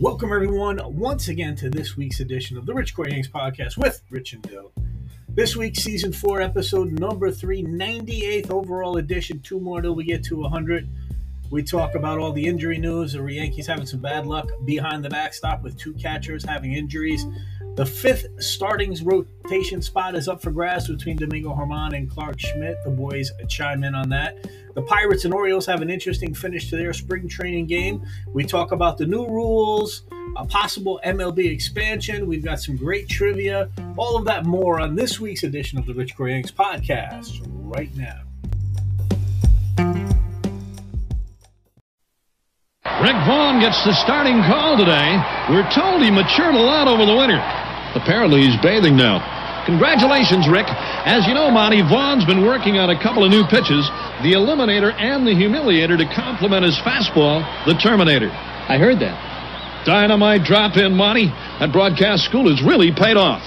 Welcome, everyone, once again to this week's edition of the Rich Core Yanks podcast with Rich and Dill. This week's season four, episode number three, 98th overall edition. Two more till we get to 100. We talk about all the injury news. The Yankees having some bad luck behind the backstop with two catchers having injuries. The fifth starting rotation spot is up for grabs between Domingo Germán and Clarke Schmidt. The boys chime in on that. The Pirates and Orioles have an interesting finish to their spring training game. We talk about the new rules, a possible MLB expansion. We've got some great trivia. All of that more on this week's edition of the Rich Core Yanks podcast right now. Rick Vaughn gets the starting call today. We're told he matured a lot over the winter. Apparently, he's bathing now. Congratulations, Rick. As you know, Monty, Vaughn's been working on a couple of new pitches, the Eliminator and the Humiliator, to complement his fastball, the Terminator. I heard that. Dynamite drop in, Monty. That broadcast school has really paid off.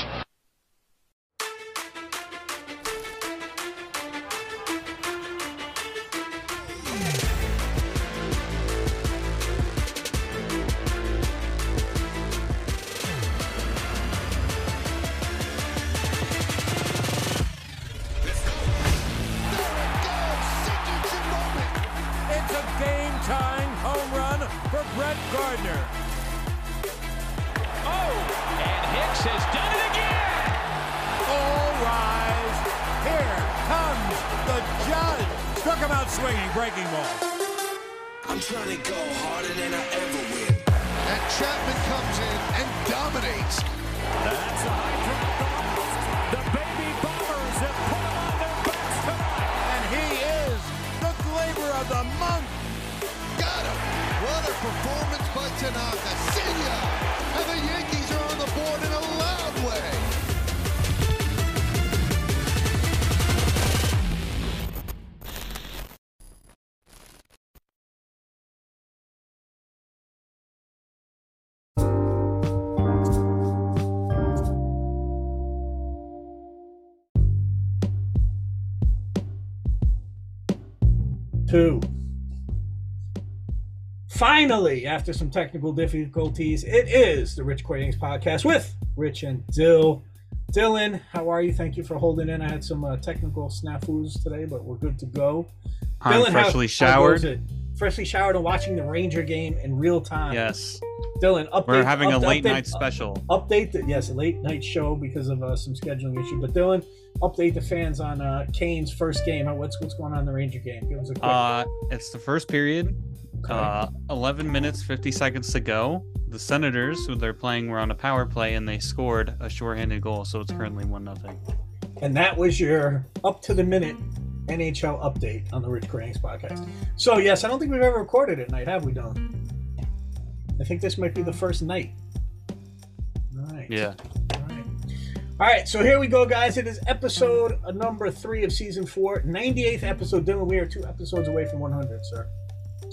Two. Finally, after some technical difficulties, it is the Rich Core podcast with Rich and Dill. Dylan, how are you? Thank you for holding in. I had some uh, technical snafus today, but we're good to go. I'm Dylan, freshly how showered. it? Freshly showered and watching the Ranger game in real time. Yes, Dylan, update. we're having a late update- night special. Update the yes, a late night show because of uh, some scheduling issue. But Dylan, update the fans on uh, Kane's first game. What's what's going on in the Ranger game? Give us a quick. Uh, it's the first period. Okay. Uh, 11 minutes 50 seconds to go. The Senators, who they're playing, were on a power play and they scored a shorthanded goal, so it's currently one nothing. And that was your up to the minute NHL update on the Rich Cranks podcast. So yes, I don't think we've ever recorded at night, have we, Don? I think this might be the first night. All right. Yeah. All right. All right, so here we go, guys. It is episode uh, number three of season four, 98th episode. Dylan, we are two episodes away from 100, sir.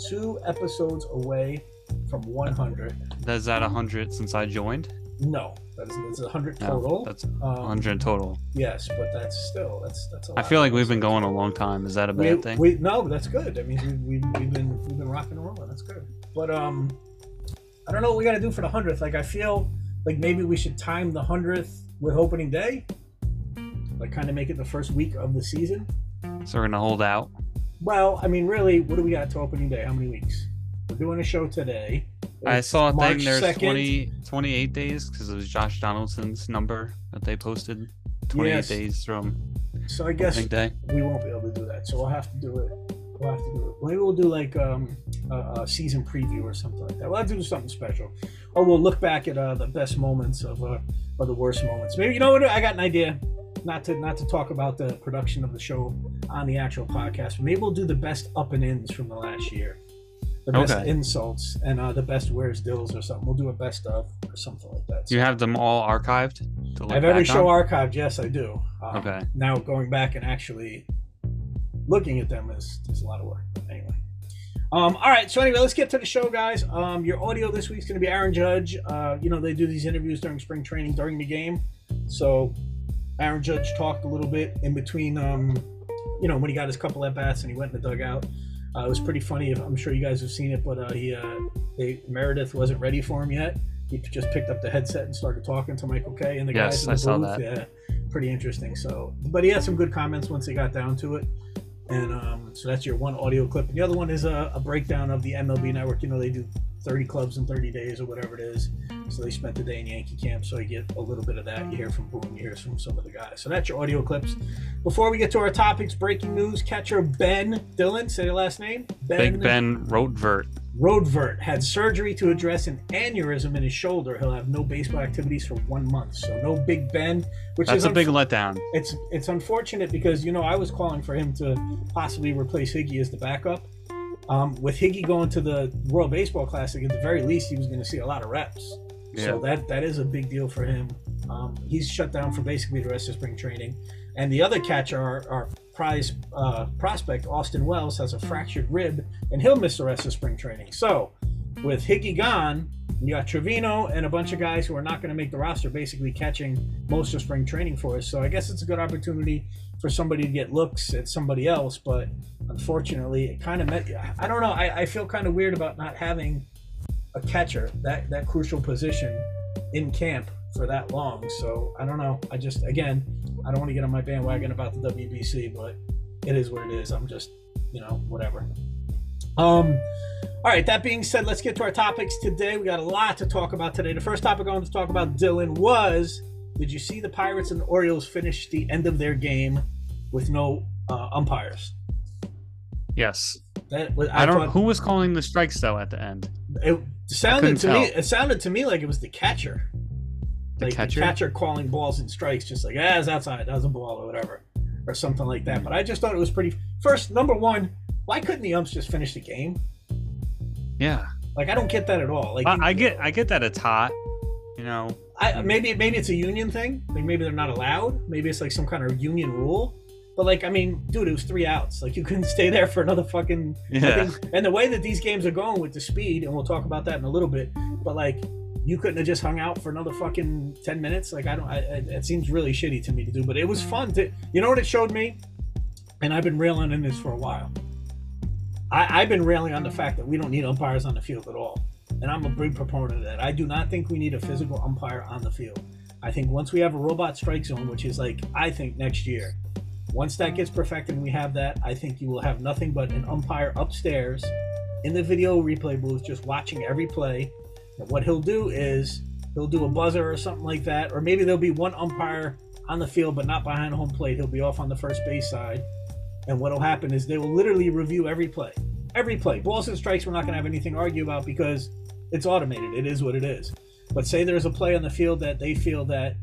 Two episodes away from 100. That's at 100 since I joined. No, that is that's 100 No, total. that's Um, 100 total. Yes, but that's still that's that's. a I feel like we've been going a long time. Is that a we, bad thing? we no, that's good. I mean, we, we, we've been we've been rocking and rolling. That's good. But um, I don't know what we got to do for the hundredth. Like I feel like maybe we should time the hundredth with opening day. Like kind of make it the first week of the season. So we're gonna hold out. Well, I mean, really, what do we got to opening day? How many weeks? We're doing a show today. I saw a March thing. There's 2nd. 20, 28 days because it was Josh Donaldson's number that they posted. 28 Yes. days from So I guess day. we won't be able to do that. So we'll have to do it. We'll have to do it. Maybe we'll do like um, a, a season preview or something like that. We'll have to do something special, or we'll look back at uh, the best moments of uh, or the worst moments. Maybe you know what? I got an idea. Not to not to talk about the production of the show on the actual podcast. Maybe we'll do the best up and ins from the last year. The best Okay. insults and uh, the best where's dills or something. We'll do a best of or something like that. Do you have them all archived? I have every show on? archived. Yes, I do. Um, Okay. Now going back and actually looking at them is, is a lot of work. But anyway. Um, all right. So anyway, let's get to the show, guys. Um, your audio this week is going to be Aaron Judge. Uh, you know they do these interviews during spring training during the game. So Aaron Judge talked a little bit in between. Um, you know when he got his couple at bats and he went in the dugout. Uh, it was pretty funny. I'm sure you guys have seen it, but uh, he uh, they Meredith wasn't ready for him yet. He just picked up the headset and started talking to Michael Kay and the Yes, guys in I the saw booth. that. Yeah, pretty interesting. So, but he had some good comments once they got down to it. And um, so that's your one audio clip. And the other one is a, a breakdown of the MLB network. You know, they do 30 clubs in 30 days or whatever it is. So they spent the day in Yankee camp. So you get a little bit of that. You hear from Boone, you hear from some of the guys. So that's your audio clips. Before we get to our topics, breaking news catcher Ben Dillon, say your last name. Big Ben Rortvedt. Rortvedt had surgery to address an aneurysm in his shoulder. He'll have no baseball activities for one month. So no Big Ben, which That's is a big letdown. it's it's unfortunate because you know I was calling for him to possibly replace Higgy as the backup. Um, with Higgy going to the World Baseball Classic, at the very least, he was going to see a lot of reps. So that that is a big deal for him. Um, he's shut down for basically the rest of spring training. And the other catcher, our, our prize uh, prospect, Austin Wells, has a fractured rib, and he'll miss the rest of spring training. So, with Higgy gone, you got Trevino and a bunch of guys who are not going to make the roster, basically catching most of spring training for us. So, I guess it's a good opportunity for somebody to get looks at somebody else. But unfortunately, it kind of met. I don't know. I, I feel kind of weird about not having a catcher that that crucial position in camp for that long. So I don't know. I just again, I don't want to get on my bandwagon about the WBC, but it is what it is. I'm just, you know, whatever. Um all right, that being said, let's get to our topics today. We got a lot to talk about today. The first topic I wanted to talk about, Dylan, was did you see the Pirates and the Orioles finish the end of their game with no uh, umpires? Yes. That was, I, don't. thought- Who was calling the strikes though at the end? It sounded to me. It sounded to me like it was the catcher. The like catcher? the catcher calling balls and strikes, just like ah, it's outside, that was a ball or whatever, or something like that. But I just thought it was pretty. First, number one, why couldn't the umps just finish the game? Yeah. Like I don't get that at all. Like I, I get. I get that it's hot. You know. I, maybe maybe it's a union thing. Like maybe they're not allowed. Maybe it's like some kind of union rule. But like, I mean, dude, it was three outs. Like you couldn't stay there for another fucking. Yeah. think- and the way that these games are going with the speed, and we'll talk about that in a little bit. But like, you couldn't have just hung out for another fucking ten minutes. Like I don't. I, it, it seems really shitty to me to do. But it was mm. fun to. You know what it showed me? And I've been railing on this for a while. I, I've been railing on the fact that we don't need umpires on the field at all. And I'm a big proponent of that. I do not think we need a physical umpire on the field. I think once we have a robot strike zone, which is like, I think next year, once that gets perfected and we have that, I think you will have nothing but an umpire upstairs in the video replay booth just watching every play. And what he'll do is he'll do a buzzer or something like that, or maybe there'll be one umpire on the field but not behind home plate. He'll be off on the first base side. And what'll happen is they will literally review every play. Every play. Balls and strikes, we're not going to have anything to argue about because it's automated. It is what it is. But say there's a play on the field that they feel that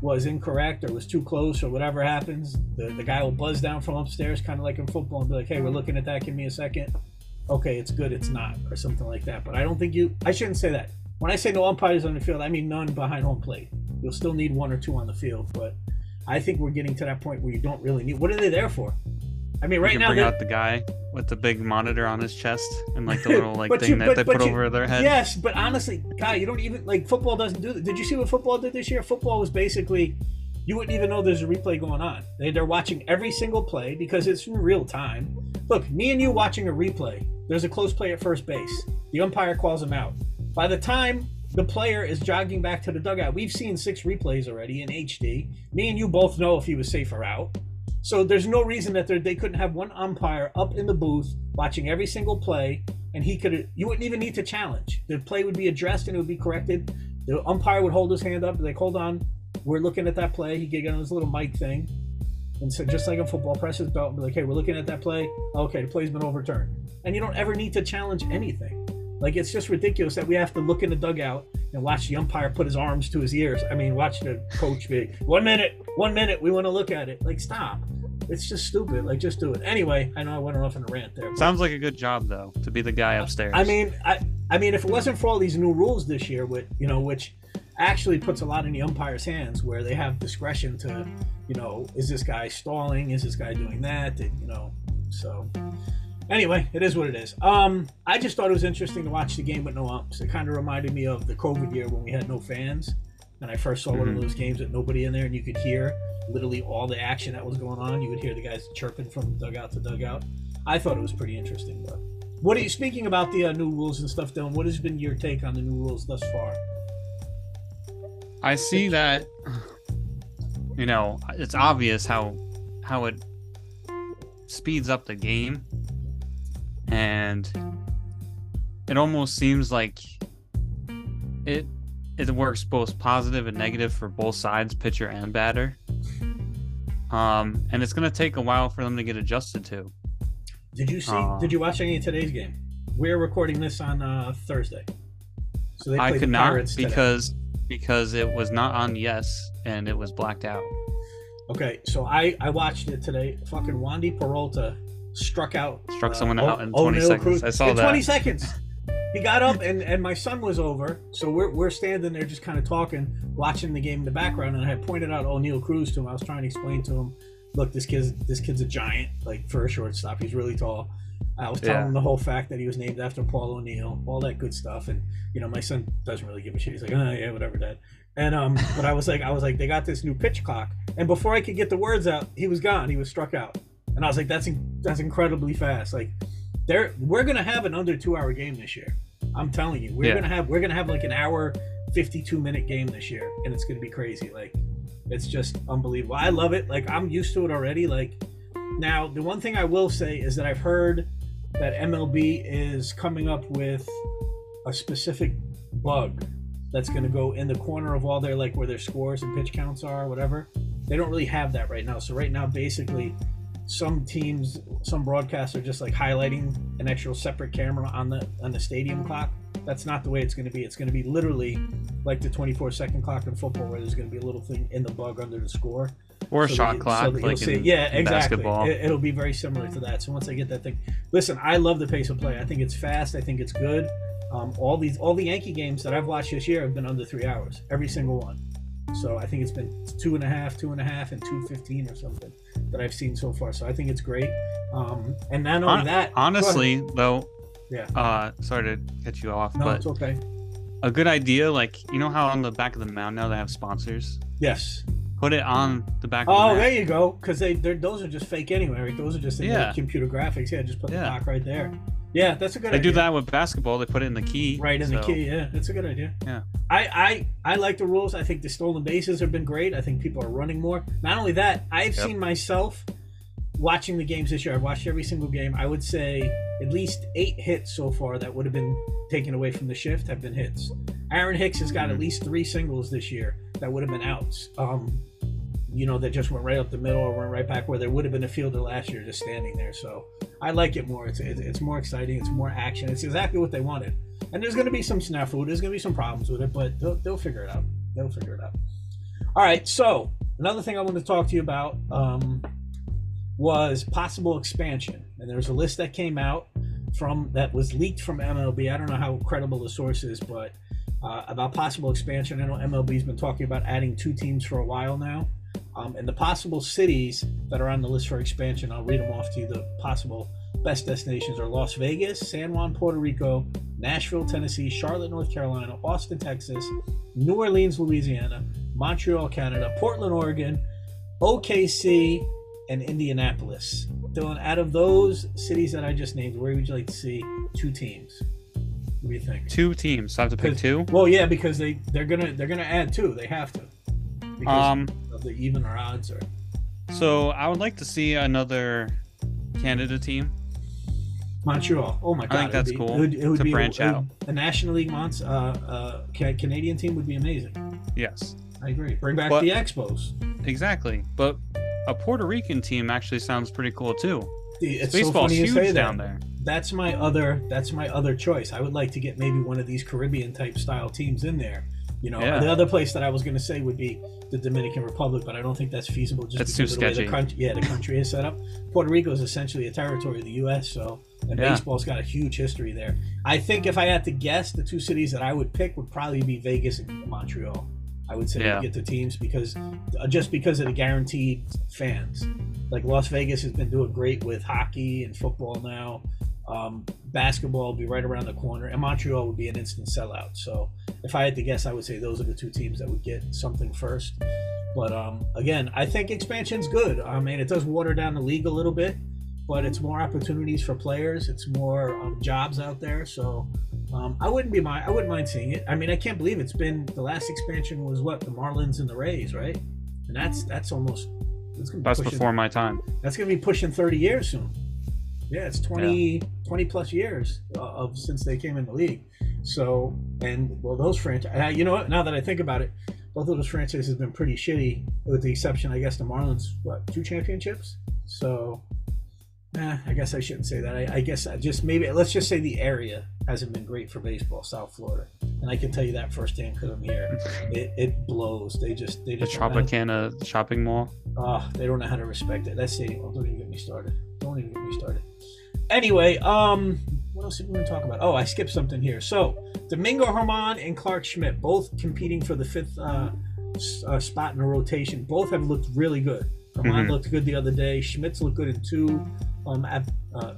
was incorrect or was too close or whatever happens, the, the guy will buzz down from upstairs, kind of like in football, and be like, hey, we're looking at that. Give me a second. Okay, it's good. It's not, or something like that. But I don't think you, I shouldn't say that. When I say no umpires on the field, I mean none behind home plate. You'll still need one or two on the field. But I think we're getting to that point where you don't really need, what are they there for? I mean, You right can now, bring out the guy with the big monitor on his chest and like the little like thing you- that but- they but put you- over their head. Yes, but honestly, guy, you don't even like football doesn't do that. Did you see what football did this year? Football was basically you wouldn't even know there's a replay going on. They, they're watching every single play because it's in real time. Look, me and you watching a replay. There's a close play at first base. The umpire calls him out. By the time the player is jogging back to the dugout, we've seen six replays already in HD. Me and you both know if he was safe or out. So there's no reason that they couldn't have one umpire up in the booth watching every single play, and he could. You wouldn't even need to challenge. The play would be addressed and it would be corrected. The umpire would hold his hand up, like, "Hold on, we're looking at that play." He get on his little mic thing, and so just like in football, press his belt and be like, "Hey, we're looking at that play. Okay, the play's been overturned," and you don't ever need to challenge anything. Like it's just ridiculous that we have to look in the dugout and watch the umpire put his arms to his ears. I mean, watch the coach be one minute, one minute. We want to look at it. Like, stop. It's just stupid. Like, just do it. Anyway, I know I went off on a rant there. Sounds like a good job though to be the guy upstairs. I mean, I, I mean, if it wasn't for all these new rules this year, with you know, which actually puts a lot in the umpire's hands, where they have discretion to, you know, is this guy stalling? Is this guy doing that? Did, you know, so. Anyway, it is what it is. Um, I just thought it was interesting to watch the game with no umps. It kind of reminded me of the COVID year when we had no fans, and I first saw one of Mhm. those games with nobody in there, and you could hear literally all the action that was going on. You would hear the guys chirping from dugout to dugout. I thought it was pretty interesting, but What are you speaking about the uh, new rules and stuff, Dylan? What has been your take on the new rules thus far? I see that. You know, it's obvious how how it speeds up the game, and it almost seems like it it works both positive and negative for both sides, pitcher and batter. Um, and it's gonna take a while for them to get adjusted to. Did you see? Uh, did you watch any of today's game? We're recording this on uh, Thursday, so they I could the not today. because because it was not on Yes and it was blacked out. Okay, so I I watched it today. Fucking Wandy Peralta struck out. Struck someone O- out in 20 Oneil seconds. Cruz. I saw that. in that. 20 seconds. He got up and and my son was over, so we're we're standing there just kind of talking, watching the game in the background, and I had pointed out Oneil Cruz to him. I was trying to explain to him, look, this kid's this kid's a giant, like for a shortstop, he's really tall. I was telling Yeah. him the whole fact that he was named after Paul O'Neill, all that good stuff, and you know my son doesn't really give a shit. He's like, oh yeah, whatever, dad. And um, but I was like, I was like, they got this new pitch clock, and before I could get the words out, he was gone. He was struck out, and I was like, that's in, that's incredibly fast. Like, they're we're gonna have an under two hour game this year. I'm telling you, we're Yeah. gonna have we're gonna have like an hour, fifty two minute game this year, and it's gonna be crazy. Like, it's just unbelievable. I love it. Like, I'm used to it already. Like, now the one thing I will say is that I've heard that MLB is coming up with a specific bug that's going to go in the corner of all their like where their scores and pitch counts are, whatever. They don't really have that right now. So right now, basically, some teams, some broadcasts are just like highlighting an actual separate camera on the on the stadium clock. That's not the way it's going to be. It's going to be literally like the 24 second clock in football, where there's going to be a little thing in the bug under the score. Or So shot that- clock, so like see- in, yeah, in exactly. basketball. It, will be very similar to that. So once I get that thing, listen, I love the pace of play. I think it's fast. I think it's good. Um, all these, all the Yankee games that I've watched this year have been under three hours, every single one. So I think it's been two and a half, two and a half, and two fifteen or something that I've seen so far. So I think it's great. Um, and not only Hon- that, honestly, though, yeah, uh, sorry to cut you off, no, but it's okay. a good idea, like you know how on the back of the mound now they have sponsors. Yes. Put it on the back. of Oh, the there you go. Because they, those are just fake anyway. Right? Those are just Yeah. the computer graphics. Yeah, just put the Yeah. clock right there. Yeah, that's a good idea. They idea. do that with basketball. They put it in the key. Right in the key, yeah, that's a good idea. Yeah. I, I I like the rules. I think the stolen bases have been great. I think people are running more. Not only that, I've Yep. seen myself watching the games this year. I've watched every single game. I would say at least eight hits so far that would have been taken away from the shift have been hits. Aaron Hicks has got at least three singles this year that would have been outs. Um, you know, that just went right up the middle or went right back where there would have been a fielder last year just standing there. So I like it more. It's it's, more exciting. It's more action. It's exactly what they wanted. And there's going to be some snafu. There's going to be some problems with it, but they'll, they'll figure it out. They'll figure it out. All right. So another thing I want to talk to you about um, was possible expansion, and there was a list that came out from that was leaked from MLB. I don't know how credible the source is, but uh, about possible expansion. I know MLB's been talking about adding two teams for a while now. Um, and the possible cities that are on the list for expansion, I'll read them off to you. The possible best destinations are Las Vegas, San Juan, Puerto Rico, Nashville, Tennessee, Charlotte, North Carolina, Austin, Texas, New Orleans, Louisiana, Montreal, Canada, Portland, Oregon, OKC, and Indianapolis. Dylan, out of those cities that I just named, where would you like to see two teams? What do you think? Two teams. So I have to pick two. Well, yeah, because they they're gonna they're gonna add two. They have to. Because Um, the even or odds or so I would like to see another Canada team. Montreal. Oh my god, I think that's be- cool It would, it would to be branch would- out. A National League Mons, uh, uh, Canadian team would be amazing. Yes, I agree. Bring back But- the Expos. exactly. But a Puerto Rican team actually sounds pretty cool too. It's Baseball's so huge that. down there. That's my other. That's my other choice. I would like to get maybe one of these Caribbean type style teams in there. You know, Yeah. the other place that I was going to say would be the Dominican Republic, but I don't think that's feasible. Just That's because too of the way the country, yeah, the country is set up. Puerto Rico is essentially a territory of the U.S. So, and Yeah. baseball's got a huge history there. I think if I had to guess, the two cities that I would pick would probably be Vegas and Montreal. I would say Yeah. to get the teams because uh, just because of the guaranteed fans. Like Las Vegas has been doing great with hockey and football now. Um, basketball will be right around the corner, and Montreal would be an instant sellout. So, if I had to guess, I would say those are the two teams that would get something first. But um, again, I think expansion's good. I mean, it does water down the league a little bit, but it's more opportunities for players. It's more um, jobs out there. So um, I wouldn't be my I wouldn't mind seeing it. I mean, I can't believe it's been the last expansion was what the Marlins and the Rays, right? And that's that's almost that's gonna be That's pushing, before my time. that's gonna be pushing 30 years soon. Yeah, it's 20 20 plus years uh, of since they came in the league. So and well, those franchises. You know what? Now that I think about it, both of those franchises have been pretty shitty, with the exception, I guess, the Marlins. What two championships? So, eh, I guess I shouldn't say that. I, I guess I just maybe let's just say the area hasn't been great for baseball, South Florida, and I can tell you that firsthand because I'm here. It, it blows. They just they just know- Tropicana shopping mall. Oh, they don't know how to respect it. That stadium. Don't even get me started. Don't even get me started. Anyway, um, what else did we want to talk about? Oh, I skipped something here. So, Domingo Germán and Clarke Schmidt, both competing for the fifth uh, uh, spot in the rotation, both have looked really good. Germán Mhm. looked good the other day. Schmidt's looked good in two, um, at, uh,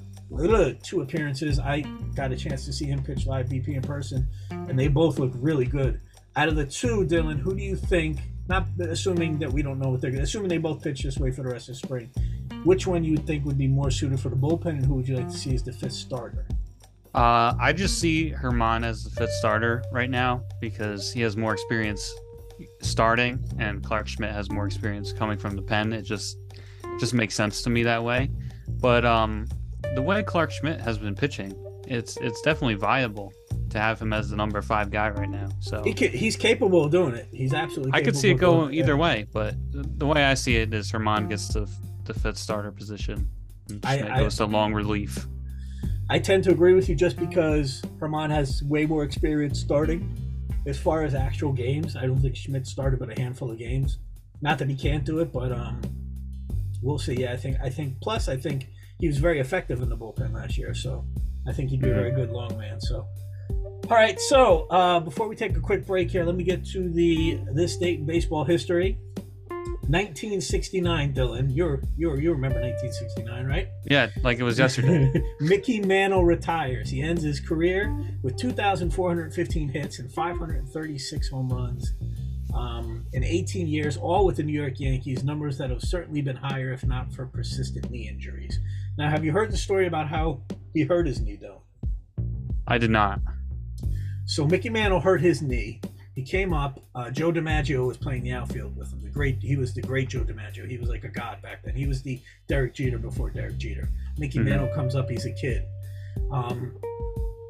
two appearances. I got a chance to see him pitch live BP in person, and they both look really good. Out of the two, Dylan, who do you think? Not assuming that we don't know what they're going to, assuming they both pitch this way for the rest of spring, which one you would think would be more suited for the bullpen, and who would you like to see as the fifth starter? Uh, I just see Germán as the fifth starter right now because he has more experience starting, and Clarke Schmidt has more experience coming from the pen. It just just makes sense to me that way. But um, the way Clarke Schmidt has been pitching, it's it's definitely viable to have him as the number five guy right now. So He ca- he's capable of doing it. He's absolutely. I could see it going it, either way, but the the way I see it is Germán gets to the fifth starter position, and I- Schmidt I- goes to long relief. I tend to agree with you just because Germán has way more experience starting. As far as actual games, I don't think Schmidt started but a handful of games. Not that he can't do it, but um, we'll see. Yeah, I think I think. Plus, I think he was very effective in the bullpen last year, so I think he'd be a very good long man. So, all right. So uh, before we take a quick break here, let me get to the this date in baseball history. 1969, Dylan. You're you're you remember 1969, right? Yeah, like it was yesterday. Mickey Mantle retires. He ends his career with 2,415 hits and 536 home runs um, in 18 years, all with the New York Yankees. Numbers that have certainly been higher, if not for persistent knee injuries. Now, have you heard the story about how he hurt his knee, though? I did not. So Mickey Mantle hurt his knee. He came up. Uh, Joe DiMaggio was playing the outfield with him. The great, he was the great Joe DiMaggio. He was like a god back then. He was the Derek Jeter before Derek Jeter. Mickey Mhm. Mantle comes up. He's a kid. Um,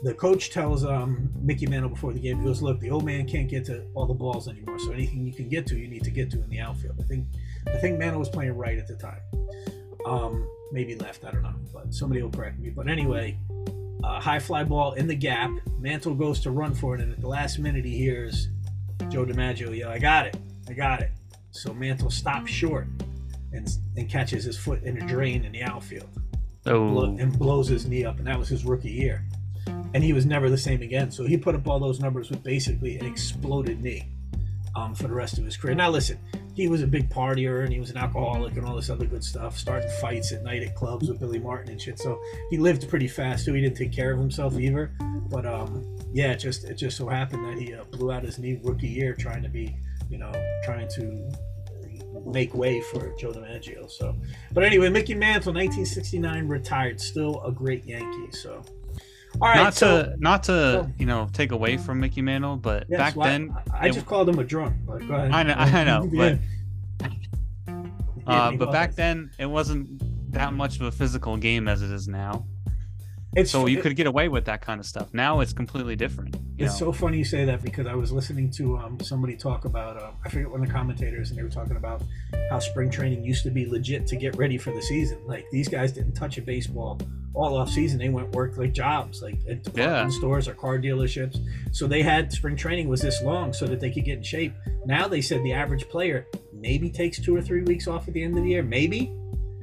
the coach tells um, Mickey Mantle before the game, he goes, "Look, the old man can't get to all the balls anymore. So anything you can get to, you need to get to in the outfield." I think, I think Mantle was playing right at the time. Um, maybe left. I don't know, but somebody will correct me. But anyway, uh, high fly ball in the gap. Mantle goes to run for it, and at the last minute, he hears Joe DiMaggio yell, "I got it! I got it!" So Mantle stops short and and catches his foot in a drain in the outfield Oh, and blows his knee up, and that was his rookie year. And he was never the same again. So he put up all those numbers with basically an exploded knee um, for the rest of his career. Now, listen, he was a big partier and he was an alcoholic and all this other good stuff, starting fights at night at clubs with Billy Martin and shit. So he lived pretty fast too. He didn't take care of himself either. But um, yeah, it just it just so happened that he uh, blew out his knee rookie year trying to be, you know, trying to make way for Joe DiMaggio. So, but anyway, Mickey Mantle, 1969, retired, still a great Yankee. So, right, not so to not to so- you know take away from Mickey Mantle, but yes, back well, then, I, I it- just called him a drunk. But go ahead. I know, I know, but uh, but back then it wasn't that much of a physical game as it is now. It's So you it- could get away with that kind of stuff. Now it's completely different. It's know? so funny you say that because I was listening to um, somebody talk about um, I forget one of the commentators and they were talking about how spring training used to be legit to get ready for the season. Like these guys didn't touch a baseball all off season. They went work like jobs, like at department Yeah. stores or car dealerships. So they had spring training was this long so that they could get in shape. Now they said the average player maybe takes two or three weeks off at the end of the year, maybe,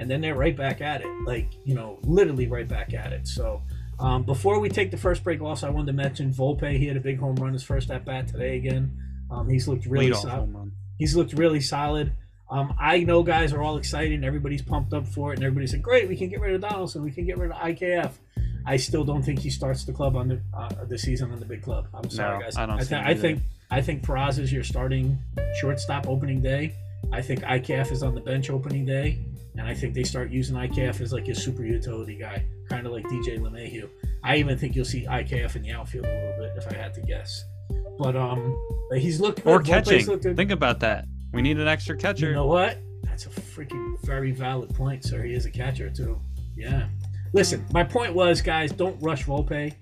and then they're right back at it. Like you know, literally right back at it. So. Um, before we take the first break, also I wanted to mention Volpe. He had a big home run his first at bat today again. Um, he's looked really solid. He's looked really solid. Um, I know guys are all excited and everybody's pumped up for it, and everybody said, "Great, we can get rid of Donaldson. We can get rid of IKF." I still don't think he starts the club on the uh, the season on the big club. I'm sorry, No, guys. I don't I, see thi- I think I think Peraza is your starting shortstop opening day. I think IKF is on the bench opening day, and I think they start using IKF as like a super utility guy, kind of like DJ LeMahieu. I even think you'll see IKF in the outfield a little bit if I had to guess. But um, he's looking Or. Catching. looked. Think about that. We need an extra catcher. You know what? That's a freaking very valid point, sir. He is a catcher too. Yeah. Listen, my point was, guys, don't rush Volpe.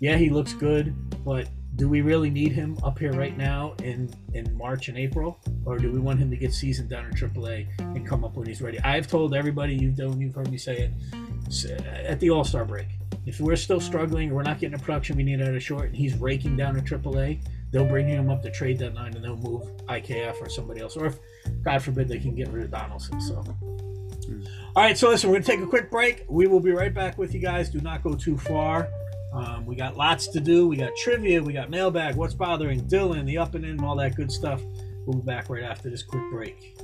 Yeah, he looks good, but do we really need him up here right now in in March and April, or do we want him to get seasoned down in AAA and come up when he's ready? I've told everybody you've done, you've heard me say it uh, at the All Star break. If we're still struggling we're not getting the production we need out of short, and he's raking down in AAA, they'll bring him up to trade deadline and they'll move IKF or somebody else, or if God forbid they can get rid of Donaldson. So. Hmm. All right, so listen, we're going to take a quick break. We will be right back with you guys. Do not go too far. Um, we got lots to do. We got trivia, we got mailbag, what's bothering Dylan, the up and in, all that good stuff. We'll be back right after this quick break.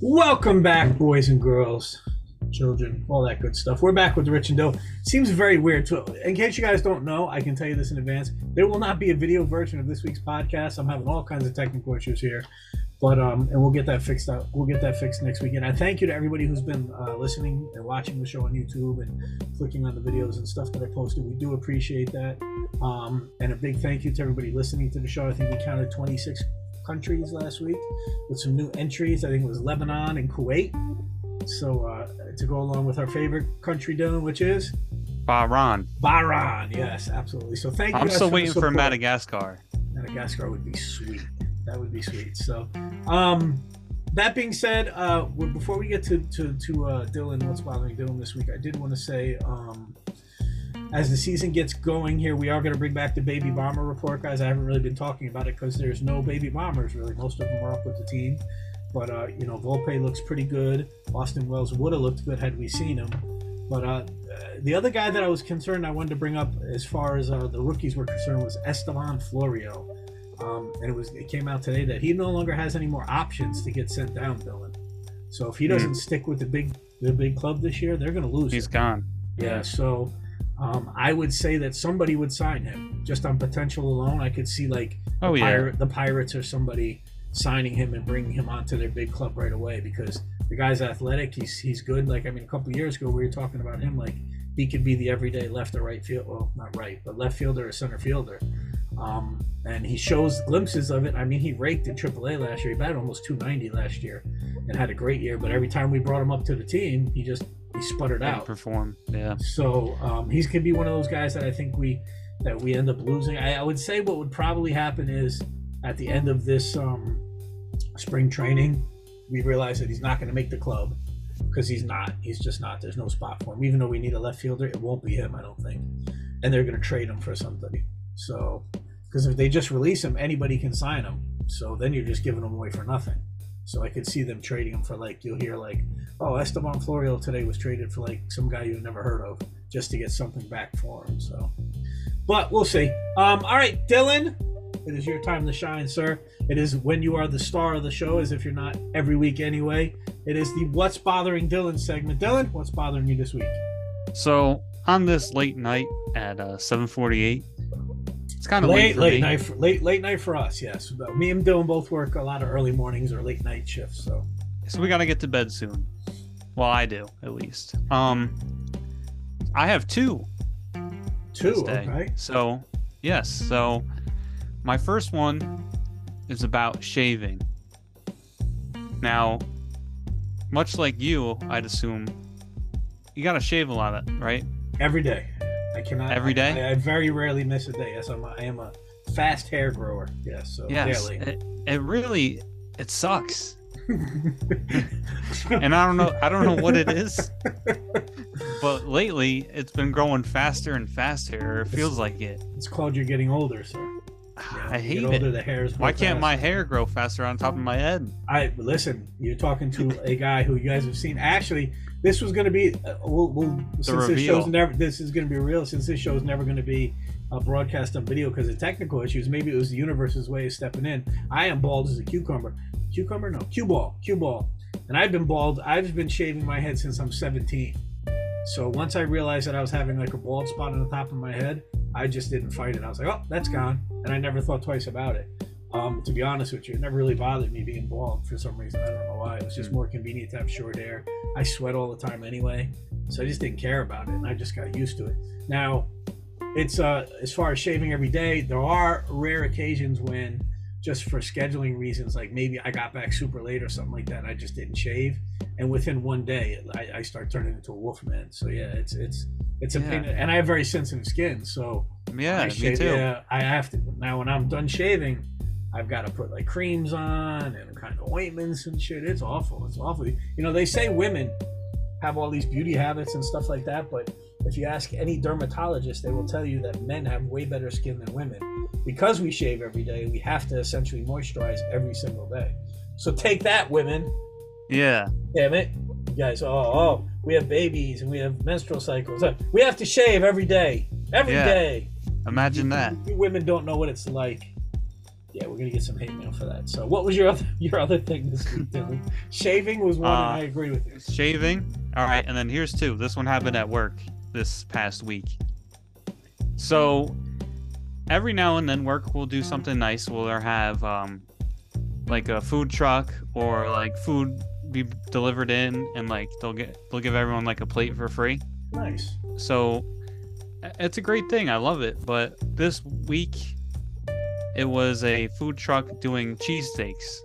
Welcome back, boys and girls, children, all that good stuff. We're back with Rich and Doe. Seems very weird. To, in case you guys don't know, I can tell you this in advance. There will not be a video version of this week's podcast. I'm having all kinds of technical issues here, but um, and we'll get that fixed out. We'll get that fixed next week. And I thank you to everybody who's been uh, listening and watching the show on YouTube and clicking on the videos and stuff that I posted. We do appreciate that. Um, and a big thank you to everybody listening to the show. I think we counted 26 countries last week with some new entries. I think it was Lebanon and Kuwait. So uh, to go along with our favorite country, Dylan, which is Bahrain. Bahrain. Yes, absolutely. So thank you. I'm still for waiting for. Madagascar. Madagascar would be sweet. That would be sweet. So, um, that being said, uh, before we get to to, to uh, Dylan, what's bothering Dylan this week, I did want to say, um, as the season gets going here, we are going to bring back the baby bomber report, guys. I haven't really been talking about it because there's no baby bombers really. Most of them are up with the team, but uh, you know, Volpe looks pretty good. Austin Wells would have looked good had we seen him. But uh, the other guy that I was concerned I wanted to bring up as far as uh, the rookies were concerned was Estevan Florial. Um, and it was it came out today that he no longer has any more options to get sent down, Dylan. So if he doesn't stick with the big the big club this year, they're going to lose. He's him. gone. Yeah, so um, I would say that somebody would sign him just on potential alone. I could see like Oh the, yeah. Pirate, the Pirates or somebody signing him and bringing him onto their big club right away because the guy's athletic. He's he's good. Like I mean, a couple of years ago we were talking about him like he could be the everyday left or right field. Well, not right, but left fielder or center fielder. Um, and he shows glimpses of it. I mean, he raked in AAA last year. He batted almost 290 last year and had a great year. But every time we brought him up to the team, he just he sputtered Didn't out. perform. Yeah. So um, he's gonna be one of those guys that I think we that we end up losing. I, I would say what would probably happen is at the end of this um, spring training, we realize that he's not going to make the club because he's not. He's just not. There's no spot for him. Even though we need a left fielder, it won't be him. I don't think. And they're going to trade him for somebody. So because if they just release him, anybody can sign him. So then you're just giving him away for nothing. So I could see them trading him for like you'll hear like, oh Estevan Florial today was traded for like some guy you've never heard of just to get something back for him. So, but we'll see. Um, all right, Dylan, it is your time to shine, sir. It is when you are the star of the show, as if you're not every week anyway. It is the What's Bothering Dylan segment. Dylan, what's bothering you this week? So on this late night at uh, 7:48, it's kind of late, Late, late night, for, late, late night for us. Yes, But me and Dylan both work a lot of early mornings or late night shifts. So So we got to get to bed soon. Well, I do at least. Um, I have two two. Okay. So yes. So my first one is about shaving. Now, much like you, I'd assume you got to shave a lot of right. Every day. I cannot. Every day? I, I very rarely miss a day. Yes, I'm. A, I am a fast hair grower. Yes. So Yes, daily. it, it really it sucks. and I don't know I don't know what it is. But lately it's been growing faster and faster. It feels like it. it's called you're getting older, sir. Yeah, I hate older, it. Why can't my hair grow faster on top of my head? I listen. You're talking to a guy who you guys have seen. Actually, this was going to be. Uh, we'll, we'll since this reveal. show's never. This is going to be real. Since this show's never going to be uh, broadcast on video because of technical issues. Maybe it was the universe's way of stepping in. I am bald as a cucumber. Cucumber? No, cue ball. Cue ball. And I've been bald. I've been shaving my head since I'm 17. So once I realized that I was having like a bald spot on the top of my head, I just didn't fight it. I was like, oh, that's gone, and I never thought twice about it. Um, to be honest with you, it never really bothered me being bald for some reason. I don't know why. It was just more convenient to have short hair. I sweat all the time anyway, so I just didn't care about it, and I just got used to it. Now, it's uh, as far as shaving every day, there are rare occasions when just for scheduling reasons, like maybe I got back super late or something like that, I just didn't shave, and within one day, I, I start turning into a wolf man. So yeah, it's it's it's a Yeah. pain, and I have very sensitive skin, so mm, Yeah, I me too. Yeah, I have to. Now, when I'm done shaving, I've got to put like creams on and kind of ointments and shit. It's awful. It's awful. You know, they say women have all these beauty habits and stuff like that, but if you ask any dermatologist, they will tell you that men have way better skin than women. Because we shave every day, we have to essentially moisturize every single day. So take that, women. Yeah. Damn it. You guys, oh, oh, we have babies and we have menstrual cycles. Uh, We have to shave every day. Every Yeah. day. Imagine that. You women don't know what it's like. Yeah, we're gonna get some hate mail for that. So, what was your other your other thing this week, Dylan? Shaving was one, Uh, I agree with you. Shaving. All right, and then here's two. This one happened at work this past week. So every now and then, work will do something nice. We'll have um, like a food truck or like food be delivered in, and like they'll get they'll give everyone like a plate for free. Nice. So it's a great thing. I love it. But this week, it was a food truck doing cheesesteaks.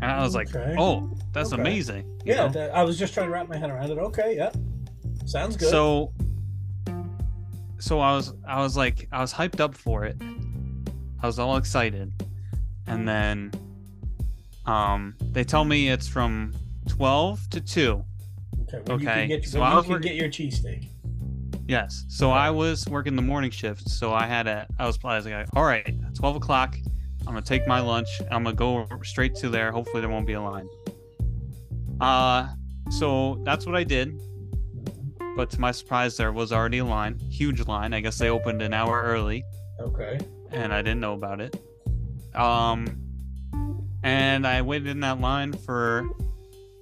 And I was like, Okay. oh, that's Okay. amazing. you Yeah, that, I was just trying to wrap my head around it. Okay, yeah, sounds good. So so I was I was like I was hyped up for it. I was all excited. And then um they tell me it's from 12 to 2. okay, you okay, can get, so I you can get your cheesesteak. Yes. So I was working the morning shift, so I had a I was I was like, all right, 12 o'clock, I'm gonna take my lunch. I'm gonna go straight to there. Hopefully there won't be a line. Uh so that's what I did. But to my surprise, there was already a line, huge line. I guess they opened an hour early, Okay. and I didn't know about it. Um, and I waited in that line for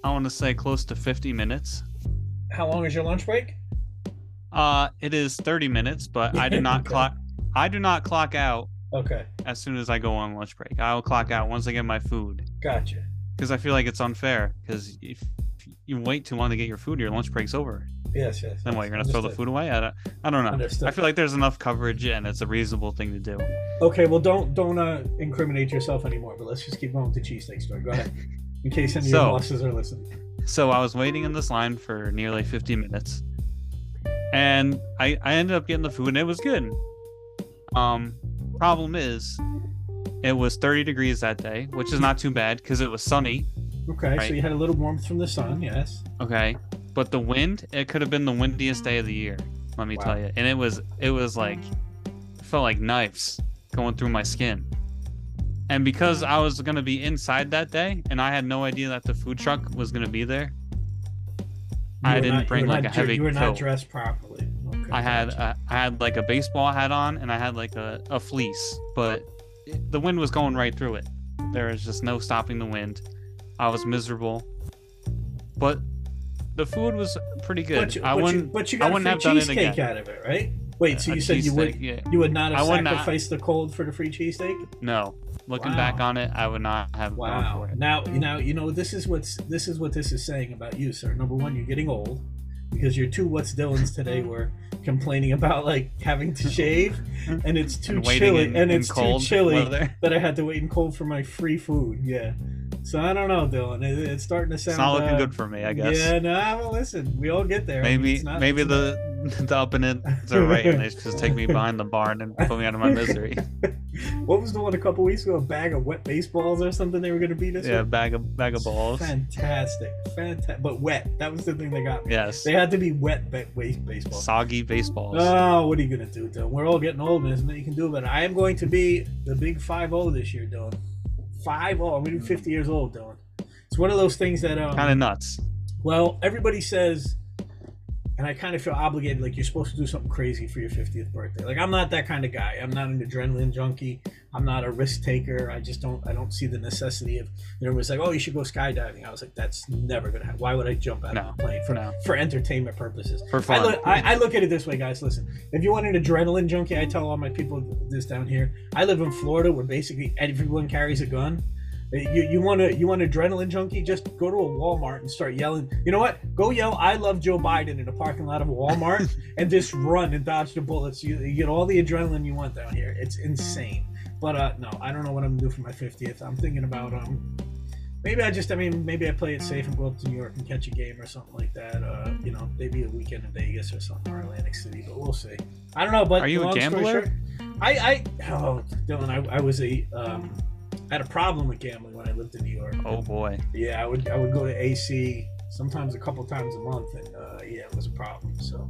I want to say close to 50 minutes. How long is your lunch break? Uh, it is 30 minutes, but I do not Okay. clock. I do not clock out Okay, as soon as I go on lunch break. I will clock out once I get my food gotcha. because I feel like it's unfair. Because if you wait too long to get your food, your lunch break's over. Yes, yes. Then what? You're gonna throw the food away? I don't, I don't know. Understood. I feel like there's enough coverage and it's a reasonable thing to do. Okay, well, don't don't uh, incriminate yourself anymore. But let's just keep going with the cheesesteak story. Go ahead. In case any of So- your bosses are listening. So I was waiting in this line for nearly 50 minutes, and I I ended up getting the food and it was good. Um, problem is, it was 30 degrees that day, which is not too bad because it was sunny. Okay, so you had a little warmth from the sun. Yes. Okay, but the wind, it could have been the windiest day of the year. Let me Wow. tell you, and it was it was like it felt like knives going through my skin. And because I was gonna be inside that day, and I had no idea that the food truck was gonna be there, You I didn't not- bring like a not dre- heavy You were not coat. dressed properly. Okay, I had gotcha. uh, I had like a baseball hat on, and I had like a, a fleece, but it- the wind was going right through it. There was just no stopping the wind. I was miserable, but the food was pretty good. But you, I but wouldn't. You, but you I got wouldn't free have done it again. out of it, right? Wait, so you said you would yeah. you would not have I would not- sacrificed the cold for the free cheesesteak? No, looking Wow. back on it, I would not have gone Wow. for it. Now you know you know this is what's this is what this is saying about you, sir. Number one, you're getting old because your two what's Dylan's today were complaining about like having to shave and it's too And chilly in- and it's too chilly weather. that I had to wait in cold for my free food. Yeah. So I don't know, Dylan. It, it's starting to sound It's not looking uh, good for me, I guess. Yeah, no, well, listen, we all get there. I mean, Maybe not- maybe the the up and ins are right, and they just take me behind the barn and put me out of my misery. What was the one a couple weeks ago? A bag of wet baseballs or something they were going to beat us Yeah, with? bag of bag of balls. Fantastic, fantastic, but wet. That was the thing that got me. Yes, They had to be wet ba- waste baseballs. soggy baseballs. Oh, what are you gonna do, Dylan? We're all getting old, and there's nothing you can do about it. I am going to be the big five zero this year, Dylan. Five zero. I'm gonna be 50 years old, Dylan. It's one of those things that um, kind of nuts. well, everybody says and I kind of feel obligated, like you're supposed to do something crazy for your 50th birthday. Like I'm not that kind of guy. I'm not an adrenaline junkie. I'm not a risk taker. I just don't. I don't see the necessity of. You know, it was like, oh, you should go skydiving. I was like, that's never gonna happen. Why would I jump out No, of a plane for no. for entertainment purposes? For I fun. look, I, I look at it this way, guys. Listen, if you want an adrenaline junkie, I tell all my people this down here. I live in Florida, where basically everyone carries a gun. You, you want to you want an adrenaline junkie? Just go to a Walmart and start yelling. You know what? Go yell "I love Joe Biden" in the parking lot of a Walmart and just run and dodge the bullets. You, you get all the adrenaline you want down here. It's insane. But uh, no, I don't know what I'm gonna do for my 50th. I'm thinking about um, maybe I just I mean maybe I play it safe and go up to New York and catch a game or something like that. Uh, you know, maybe a weekend in Vegas or something or Atlantic City, but we'll see. I don't know. But Are you a gambler? short, I I oh Dylan, I, I was a um, I had a problem with gambling when I lived in New York. Oh boy. Yeah, I would I would go to AC sometimes a couple times a month, and uh, yeah, it was a problem. So,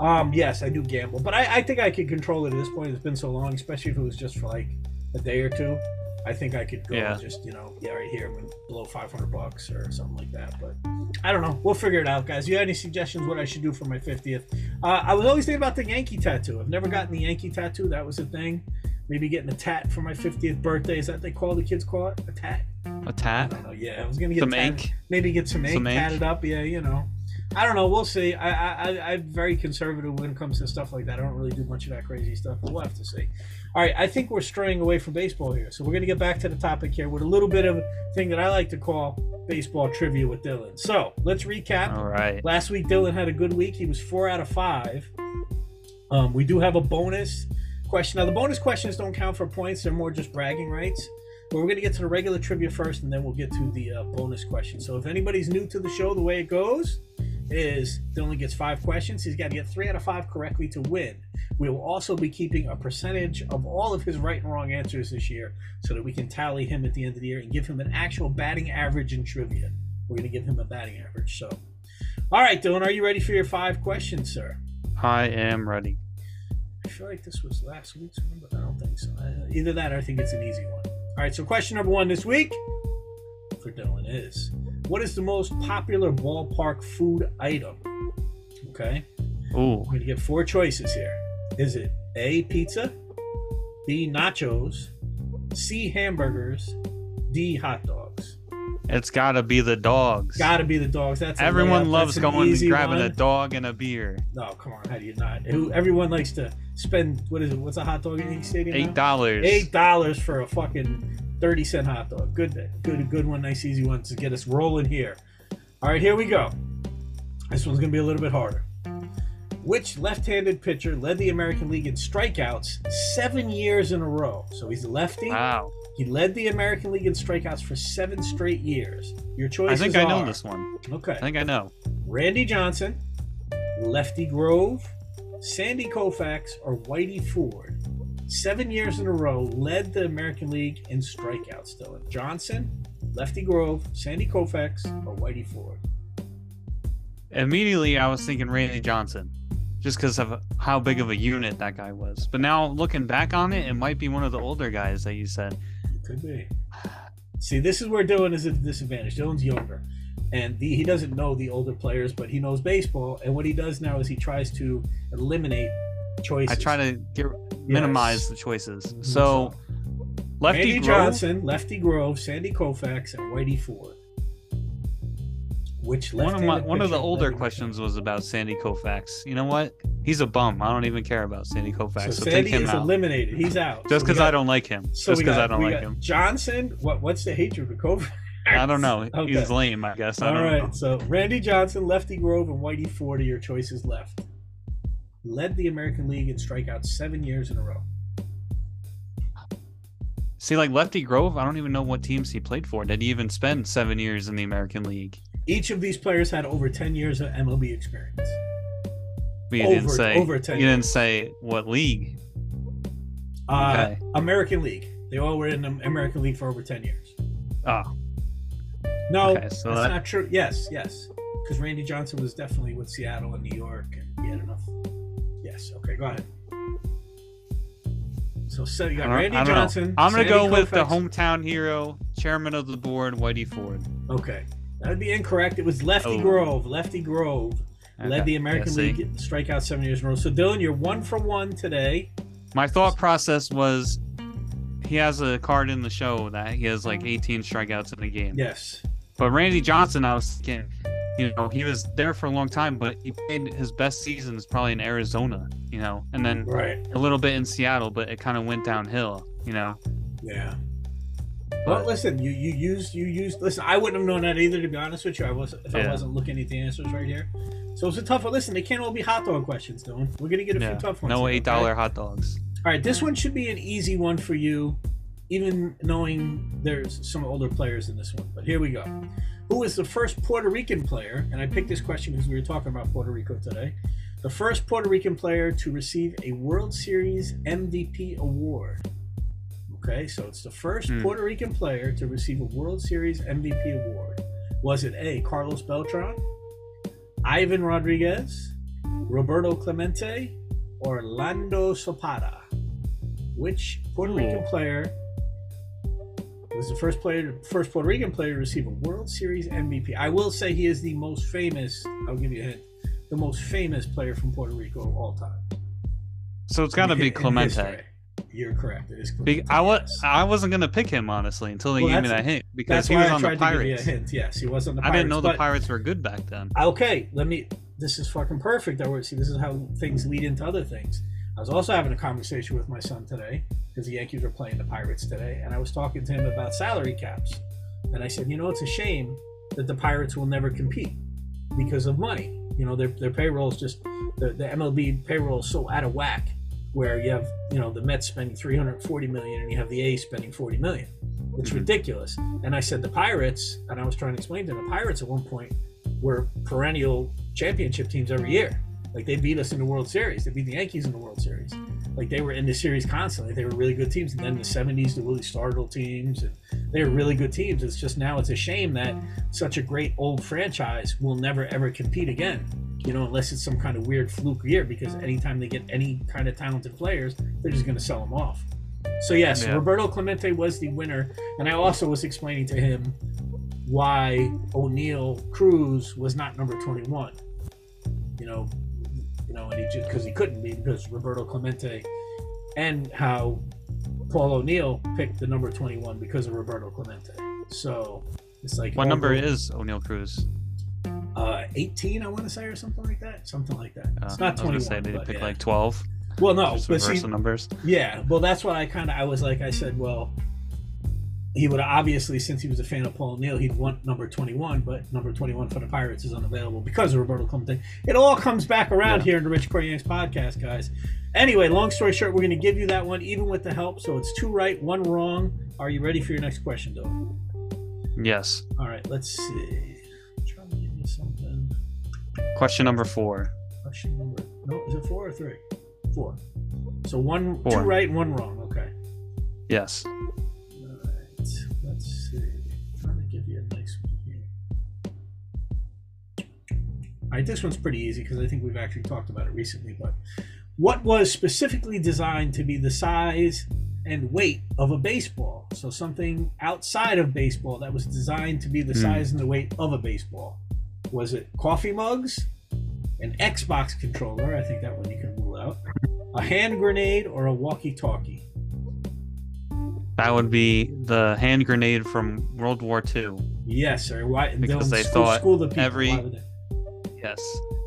um, yes, I do gamble, but I, I think I could control it at this point. It's been so long, especially if it was just for like a day or two. I think I could go Yeah. just you know yeah right here I'm gonna blow 500 bucks or something like that. But I don't know. We'll figure it out, guys. You have any suggestions what I should do for my 50th? Uh, I was always thinking about the Yankee tattoo. I've never gotten the Yankee tattoo. That was a thing. Maybe getting a tat for my 50th birthday. Is that what they call the kids call it a tat? A tat? don't. Yeah, I was gonna get Some tatted- ink? Maybe get some ink, Some ink? tatted up. Yeah, you know. I don't know. We'll see. I, I, I, I'm very conservative when it comes to stuff like that. I don't really do much of that crazy stuff, but we'll have to see. All right, I think we're straying away from baseball here, so we're gonna get back to the topic here with a little bit of a thing that I like to call baseball trivia with Dylan. So let's recap. All right. Last week, Dylan had a good week. He was four out of five. Um, we do have a bonus question. Now, the bonus questions don't count for points; they're more just bragging rights. But we're going to get to the regular trivia first, and then we'll get to the uh, bonus question. So, if anybody's new to the show, the way it goes is Dylan gets five questions. He's got to get three out of five correctly to win. We will also be keeping a percentage of all of his right and wrong answers this year, so that we can tally him at the end of the year and give him an actual batting average in trivia. We're going to give him a batting average. So, all right, Dylan, are you ready for your five questions, sir? I am ready. I feel like this was last week's one, but I don't think so. Uh, Either that or I think it's an easy one. All right, so question number one this week for Dylan is What is the most popular ballpark food item? Okay, Ooh. we're going to get four choices here. Is it A, pizza, B, nachos, C, hamburgers, D, hot dogs? It's gotta be the dogs. Gotta be the dogs. That's Everyone layup. loves That's going and grabbing one. a dog and a beer. No, come on, how do you not? Who? Everyone likes to spend what is it? What's a hot dog in Yankee Stadium? Eight dollars. Eight dollars for a fucking thirty cent hot dog. Good, good, good one. Nice, easy one to get us rolling here. All right, here we go. This one's gonna be a little bit harder. Which left-handed pitcher led the American League in strikeouts seven years in a row? So he's a lefty. Wow. He led the American League in strikeouts for seven straight years. Your choice is. I think I know are- this one. Okay. I think I know. Randy Johnson, Lefty Grove, Sandy Koufax, or Whitey Ford. Seven years in a row led the American League in strikeouts. Dylan Johnson, Lefty Grove, Sandy Koufax, or Whitey Ford. Immediately, I was thinking Randy Johnson, just because of how big of a unit that guy was. But now looking back on it, it might be one of the older guys that you said. Could be. See, this is where Dylan is at a disadvantage. Dylan's younger, and the, he doesn't know the older players, but he knows baseball. And what he does now is he tries to eliminate choices. I try to get minimize the choices. Mhm. So, Lefty Randy Grove, Johnson, Lefty Grove, Sandy Koufax, and Whitey Ford. Which One of my one of the older questions was about Sandy Koufax. You know what? He's a bum. I don't even care about Sandy Koufax. So So, take Sandy him is out. eliminated. He's out. Just because got- I don't like him. so Just because I don't like him. Johnson. What? What's the hatred with Koufax? I don't know. Okay. He's lame, I guess. I All right. know. So Randy Johnson, Lefty Grove, and Whitey Ford are your choices left. Led the American League in strikeouts seven years in a row. See, like Lefty Grove, I don't even know what teams he played for. Did he even spend seven years in the American League? Each of these players had over ten years of MLB experience. But you Over- didn't say. over 10 you didn't say what league. Uh, Okay. American League. They all were in the American League for over ten years. Oh, No, Okay, so that's that- not true. Yes, yes, because Randy Johnson was definitely with Seattle and New York, and he had enough. Yes. Okay, go ahead. So, so you got Randy don't know. Johnson. I'm gonna Sandy go with the hometown hero, chairman of the board, Whitey Ford. Okay, that would be incorrect. It was Lefty Oh. Grove. Lefty Grove. Led the American Yeah. League strikeout seven years in a row. So Dylan, you're one for one today. My thought process was he has a card in the show that he has like 18 strikeouts in a game. Yes. But Randy Johnson, I was thinking, you know, he was there for a long time, but he played his best seasons probably in Arizona, you know, and then Right. a little bit in Seattle, but it kind of went downhill, you know. Yeah. Well, listen, you you used you used. Listen, I wouldn't have known that either. To be honest with you, I was if I wasn't looking at the answers right here. So it's a tough one. Listen, they can't all be hot dog questions, Dylan. We're gonna get a Yeah. few tough ones. No eight dollar okay? hot dogs. All right, this one should be an easy one for you, even knowing there's some older players in this one. But here we go. Who was the first Puerto Rican player? And I picked this question because we were talking about Puerto Rico today. The first Puerto Rican player to receive a World Series MVP award. Okay, so it's the first Hmm. Puerto Rican player to receive a World Series MVP award. Was it A. Carlos Beltran, Ivan Rodriguez, Roberto Clemente, or Lando Cepeda? Which Puerto. Rican player was the first player, first Puerto Rican player to receive a World Series MVP? I will say he is the most famous. I'll give you a hint. The most famous player from Puerto Rico of all time. So it's got to be Clemente. You're correct. It is I was I wasn't gonna pick him honestly until they Well, gave me that hint because he was I on the to give you a Pirates. Yes, he was on the I didn't know the but- Pirates were good back then. Okay, let me. This is fucking perfect. I we're see. This is how things lead into other things. I was also having a conversation with my son today because the Yankees were playing the Pirates today, and I was talking to him about salary caps. And I said, you know, it's a shame that the Pirates will never compete because of money. You know, their their payroll is just the, the MLB payroll is so out of whack. Where you have, you know, the Mets spending 340 million and you have the A's spending 40 million. It's Mhm. ridiculous. And I said the Pirates, and I was trying to explain to them, the Pirates at one point were perennial championship teams every year. Like they beat us in the World Series. They beat the Yankees in the World Series. Like they were in the series constantly. They were really good teams. And then in the '70s, the Willie Stargell teams, and they were really good teams. It's just now it's a shame that such a great old franchise will never ever compete again. You know, unless it's some kind of weird fluke year. Because mm. anytime they get any kind of talented players, they're just going to sell them off. So yes, Yeah. Roberto Clemente was the winner, and I also was explaining to him why Oneil Cruz was not number 21. You know, you know, and he just because he couldn't be because Roberto Clemente, and how Paul O'Neill picked the number 21 because of Roberto Clemente. So it's like What number is Oneil Cruz? Uh, 18? I want to say or something like that. Something like that. Uh, it's not I was 21. say pick yeah. like 12. well, no, Just but see, the numbers. yeah, well, that's what I kind of I was like. I said, well, he would obviously, since he was a fan of Paul O'Neill, he'd want number twenty-one, but number twenty-one for the Pirates is unavailable because of Roberto Clemente. It all comes back around Yeah. here in the Rich Yanks podcast, guys. Anyway, long story short, we're going to give you that one, even with the help. So it's two right, one wrong. Are you ready for your next question, though? Yes. All right, let's see. Question number four. Question number no, is it four or three? Four. So one, two right, and one wrong. Okay. Yes. Alright, let's see. trying to give you a nice one here. Alright, this one's pretty easy because I think we've actually talked about it recently. But what was specifically designed to be the size and weight of a baseball? So something outside of baseball that was designed to be the Hmm. size and the weight of a baseball. Was it coffee mugs, an Xbox controller? I think that one you can rule out. A hand grenade or a walkie-talkie? That would be the hand grenade from World War II. Yes, sir. Why? Because they'll school, thought school the people. every- they? Yes.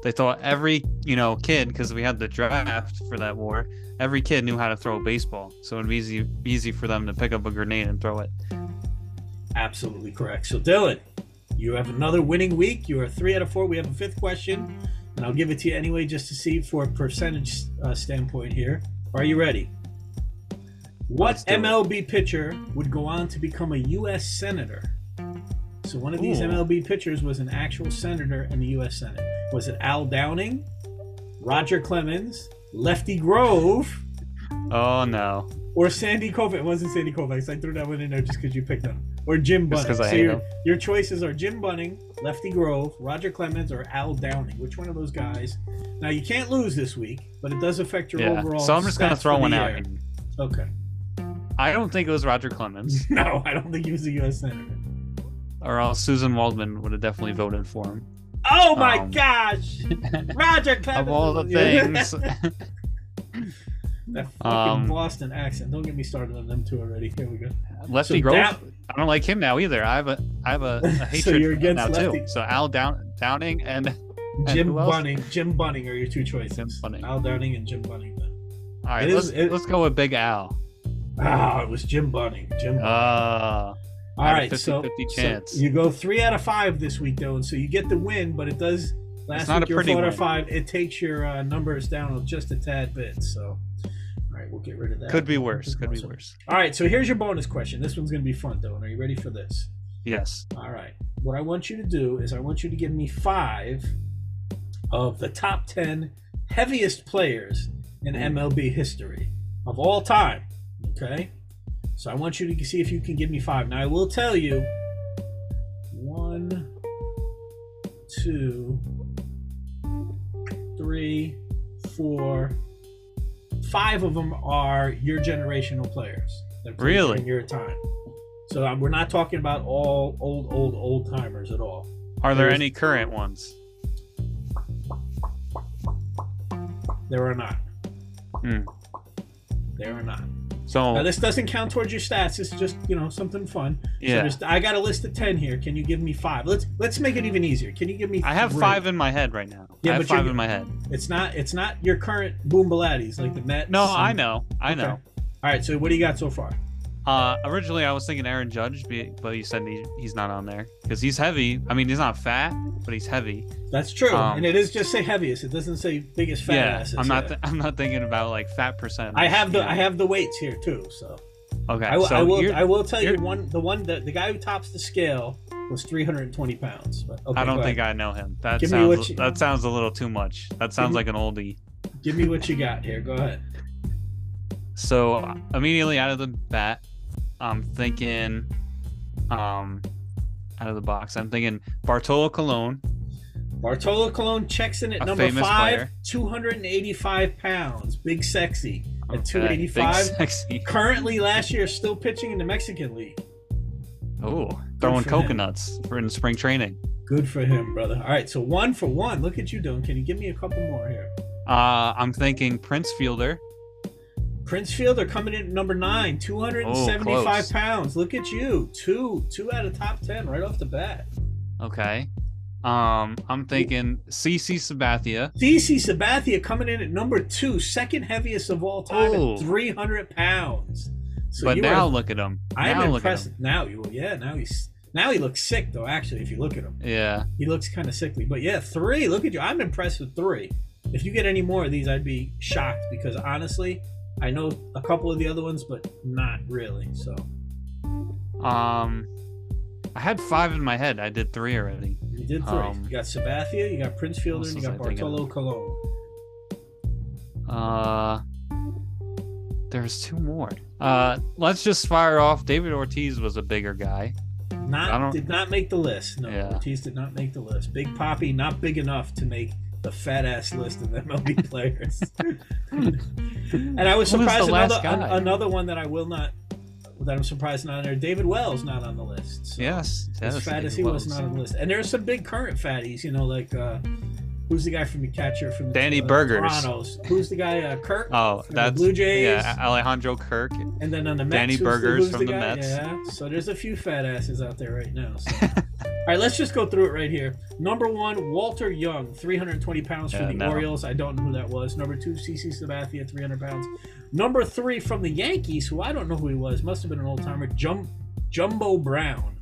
They thought every, you know, kid, because we had the draft for that war, every kid knew how to throw a baseball. So it'd be easy, easy for them to pick up a grenade and throw it. Absolutely correct. So, Dylan, you have another winning week. You are three out of four. We have a fifth question, and I'll give it to you anyway just to see for a percentage uh, standpoint here. Are you ready? What Let's it. MLB pitcher would go on to become a U.S. senator? So one of these Ooh. MLB pitchers was an actual senator in the U.S. Senate. Was it Al Downing, Roger Clemens, Lefty Grove, Oh, no. or Sandy Koufax? It wasn't Sandy Koufax. I threw that one in there just because you picked him. Or Jim I so hate your, him. your choices are Jim Bunning, Lefty Grove, Roger Clemens, or Al Downing. Which one of those guys? Now you can't lose this week, but it does affect your Yeah. overall. So I'm just going to throw one out. year. Okay. I don't think it was Roger Clemens, No, I don't think he was a U.S. senator. or else Suzyn Waldman would have definitely voted for him. Oh my Um, gosh, Roger Clemens. of all the things. that fucking Um, Boston accent. Don't get me started on them two already. Here we go. Lefty So Grove. I don't like him now either. I have a I have a, a So hatred you're for him against now Lefty. too. So Al Down Downing and Jim? Bunning. Jim Bunning are your two choices. Jim Bunning. Al Downing and Jim Bunning. Then. all right, It let's is- it- let's go with Big Al. Ah, it was Jim Bunning. Jim. Bunning. Uh, All had 50-50 so, chance. so you go three out of five this week, though, and so you get the win. But it does last not week a pretty four out of five. It takes your uh, numbers down just a tad bit. So, all right, we'll get rid of that. could be worse. Could be worse. All right, so here's your bonus question. This one's going to be fun, though. And are you ready for this? Yes. All right. What I want you to do is I want you to give me five of the top 10 heaviest players in MLB history of all time. Okay? So I want you to see if you can give me five. Now, I will tell you one, two, three, four, five of them are your generational players. Really? during your time. So um, we're not talking about all old, old, old timers at all. Are there There's- any current ones? There are not. Hmm. There are not. So Now this doesn't count towards your stats. It's just you know something fun. So yeah, there's- I got a list of ten here. Can you give me five? Let's let's make it even easier. Can you give me? I have three? five in my head right now. Yeah, I have but five in my head. It's not it's not your current boom like the Mets. No, and- I know. I Okay. know. All right. So what do you got so far? Uh, originally I was thinking Aaron Judge, but you said he, he's not on there because he's heavy. I mean, he's not fat, but he's heavy. That's true, Um, and it is just say heaviest. It doesn't say biggest fat yeah, asses. I'm not. Th- I'm not thinking about like fat percent. I have the know. I have the weights here too. So Okay, I, will- so I will I will tell you one the one the, the guy who tops the scale was 320 pounds. But okay, I don't think ahead. I know him. That Give sounds you- that sounds a little too much. That sounds like an oldie. Give me what you got here. Go ahead. So immediately out of the bat, I'm thinking, um, out of the box, I'm thinking Bartolo Colon. Bartolo Colon checks in at A number five, player. 285 pounds. Big sexy at Okay, 285. Big sexy. Currently, last year, still pitching in the Mexican League. Oh, throwing for him. coconuts for in spring training. Good for him, brother. All right, so one for one. Look at you doing. Can you give me a couple more here? Uh, I'm thinking Prince Fielder. Prince Fielder coming in at number nine, 275 Oh, pounds. Look at you. Two. Two out of top 10 right off the bat. Okay. Um, I'm thinking CC Sabathia. CC Sabathia coming in at number two, second heaviest of all time Oh. at 300 pounds. So but now are, look at him. I am now look at impressed. him. Now you, yeah, now he's now he looks sick though. Actually, if you look at him, Yeah. he looks kind of sickly. But yeah, three. Look at you. I'm impressed with three. If you get any more of these, I'd be shocked because honestly, I know a couple of the other ones, but not really. So Um, I had five in my head. I did three already. you did three. Um, you got Sabathia, you got Prince Fielder, and you got I Bartolo Colon. Uh, there's two more. Uh, let's just fire off. David Ortiz was a bigger guy. I Not did not make the list. No, Yeah. Ortiz did not make the list. Big Papi, not big enough to make the fat ass list of MLB players. and I was Who was surprised another guy? another one that I will not that I'm surprised not on there. David Wells not on the list. So Yes. as fat David as he was not on the list. And there's some big current fatties, you know, like uh who's the guy from the catcher from the Danny uh, Burgers. Toronto's? Who's the guy? Uh, Kirk. Oh, the that's Blue Jays. Yeah, Alejandro Kirk. And then on the Mets, Danny the- Burgers who's from the guy? Mets. Yeah, so there's a few fat asses out there right now. So. All right, let's just go through it right here. Number one, Walter Young, 320 pounds for Yeah, the no. Orioles. I don't know who that was. Number two, CC Sabathia, 300 pounds. Number three, from the Yankees, who I don't know who he was, must have been an old timer, Jum- Jumbo Brown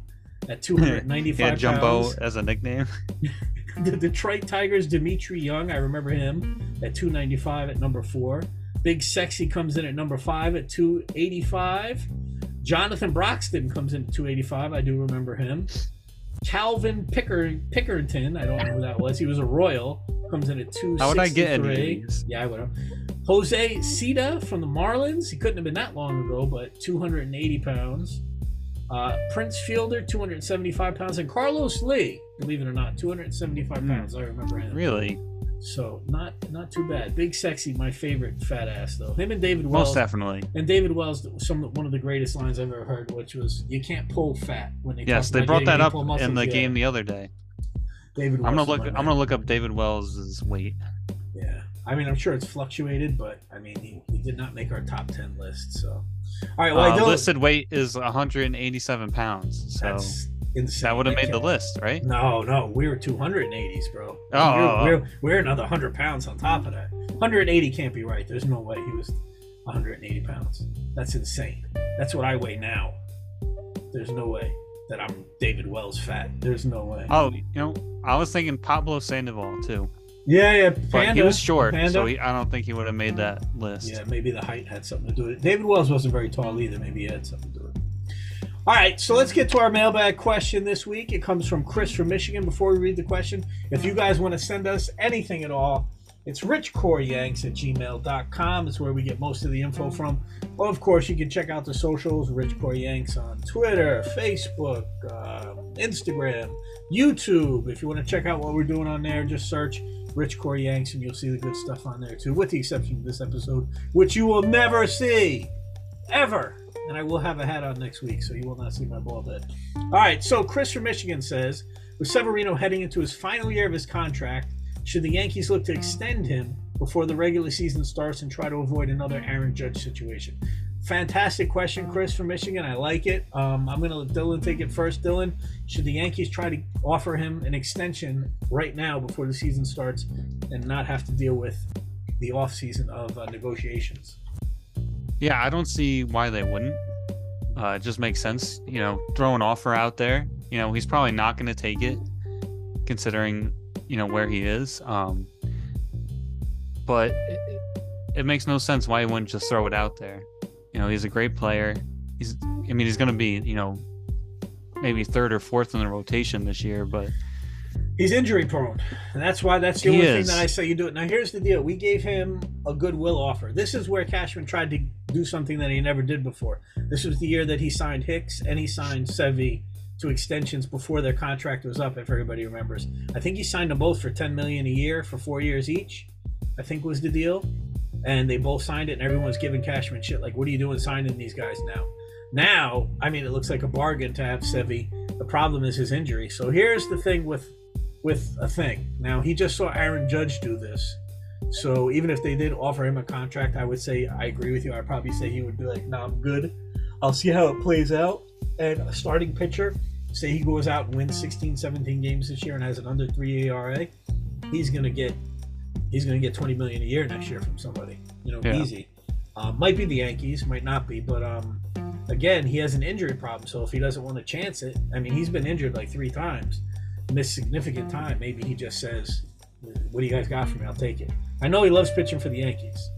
at 295 Yeah, Jumbo pounds. as a nickname. The Detroit Tigers, Dmitri Young, I remember him at 295 at number four. Big Sexy comes in at number five at 285. Jonathan Broxton comes in at 285. I do remember him. Calvin Picker Pickering, I don't know who that was. He was a Royal. Comes in at two. How would I get any? Yeah, I would have. Jose Ceda from the Marlins. He couldn't have been that long ago, but 280 pounds. Uh, Prince Fielder, 275 pounds, and Carlos Lee, believe it or not, 275 Hmm. pounds. I remember him. Really? So not not too bad. Big sexy, my favorite fat ass though. Him and David Wells. Most definitely. And David Wells, some one of the greatest lines I've ever heard, which was, "You can't pull fat." When they Yes, talk they brought that up pull in the yeah. game the other day. David. I'm gonna look. I'm man. gonna look up David Wells's weight. Yeah, I mean, I'm sure it's fluctuated, but I mean, he, he did not make our top ten list. So, all right, well, Uh, listed weight is 187 pounds. So that's insane. that would have made the list, right? No, no, we were 280s, bro. Oh, oh we're, oh, oh. we're, we're another 100 pounds on top of that. 180 can't be right. There's no way he was 180 pounds. That's insane. That's what I weigh now. There's no way that I'm David Wells fat. There's no way. Oh, you know, I was thinking Pablo Sandoval too, yeah, yeah. but he was short, Panda. so he, I don't think he would have made that list. Yeah, maybe the height had something to do with it. David Wells wasn't very tall either. Maybe he had something to do with it. All right, so let's get to our mailbag question this week. It comes from Chris from Michigan. Before we read the question, if you guys want to send us anything at all, it's richcoreyanks at gmail.com. It's where we get most of the info from. Well, of course, you can check out the socials, Rich Yanks on Twitter, Facebook, um, Instagram, YouTube. If you want to check out what we're doing on there, just search Rich Yanks and you'll see the good stuff on there too, with the exception of this episode, which you will never see. Ever. And I will have a hat on next week, so you will not see my bald head. All right, so Chris from Michigan says, with Severino heading into his final year of his contract, should the Yankees look to extend him before the regular season starts and try to avoid another Aaron Judge situation? Fantastic question, Chris from Michigan. I like it. Um, I'm going to let Dylan take it first. Dylan, should the Yankees try to offer him an extension right now before the season starts and not have to deal with the offseason of uh, negotiations? Yeah, I don't see why they wouldn't. Uh, it just makes sense, you know, throw an offer out there. You know, he's probably not going to take it, considering you know where he is. Um, but it, it makes no sense why he wouldn't just throw it out there. You know, he's a great player. He's, I mean, he's going to be, you know, maybe third or fourth in the rotation this year, but He's injury prone, and that's why that's the only is. thing that I say you do it. Now, here's the deal: we gave him a goodwill offer. This is where Cashman tried to do something that he never did before. This was the year that he signed Hicks and he signed Sevi to extensions before their contract was up. If everybody remembers, I think he signed them both for ten million a year for four years each. I think was the deal, and they both signed it, and everyone's giving Cashman shit like, "What are you doing signing these guys now?" Now, I mean, it looks like a bargain to have Sevi. The problem is his injury. So here's the thing with with a thing. Now he just saw Aaron Judge do this. So even if they did offer him a contract, I would say I agree with you. I'd probably say he would be like, "No, I'm good. I'll see how it plays out." And a starting pitcher, say he goes out and wins 16, 17 games this year and has an under three ERA, he's gonna get he's gonna get 20 million a year next year from somebody. You know, Yeah. easy. Um, might be the Yankees, might not be, but um, again, he has an injury problem. So if he doesn't want to chance it, I mean, he's been injured like three times, missed significant time. Maybe he just says, "What do you guys got for me? I'll take it." I know he loves pitching for the Yankees,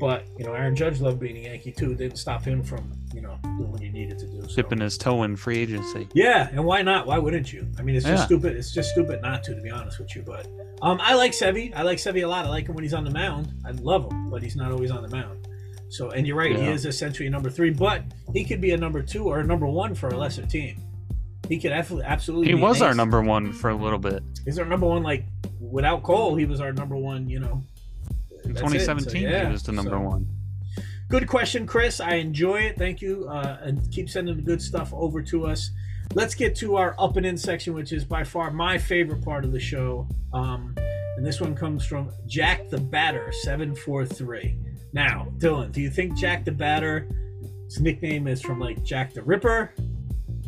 but you know, Aaron Judge loved being a Yankee too. It didn't stop him from you know doing what he needed to do. So. dipping his toe in free agency. Yeah, and why not? Why wouldn't you? I mean, it's just Yeah. stupid. It's just stupid not to, to be honest with you. But um, I like Sevy. I like Sevy a lot. I like him when he's on the mound. I love him, but he's not always on the mound. So, and you're right, he is essentially a number three, but he could be a number two or a number one for a lesser team. He could absolutely. He was our number one for a little bit. He's our number one. Like without Cole, he was our number one. You know, In That's it. So, 2017, yeah. he was the number So- one. Good question, Chris. I enjoy it. Thank you. Uh, and keep sending the good stuff over to us. Let's get to our up and in section, which is by far my favorite part of the show. Um, and this one comes from Jack the Batter, 743. Now, Dylan, do you think Jack the Batter, his nickname is from like Jack the Ripper?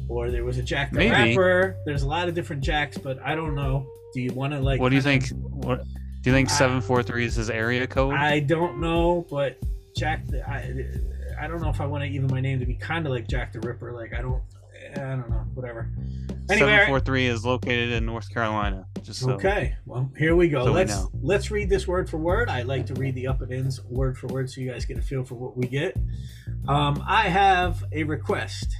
Or there was a Jack the Maybe. Rapper? There's a lot of different Jacks, but I don't know. Do you want to like. What do you think? What do you think? Seven four three is his area code. I don't know, but Jack, the, I, I don't know if I want to even my name to be kind of like Jack the Ripper. Like I don't, I don't know, whatever. Anyway, Seven four three is located in North Carolina. Just so. okay. Well, here we go. So let's know. let's read this word for word. I like to read the up and ins word for word, so you guys get a feel for what we get. Um, I have a request.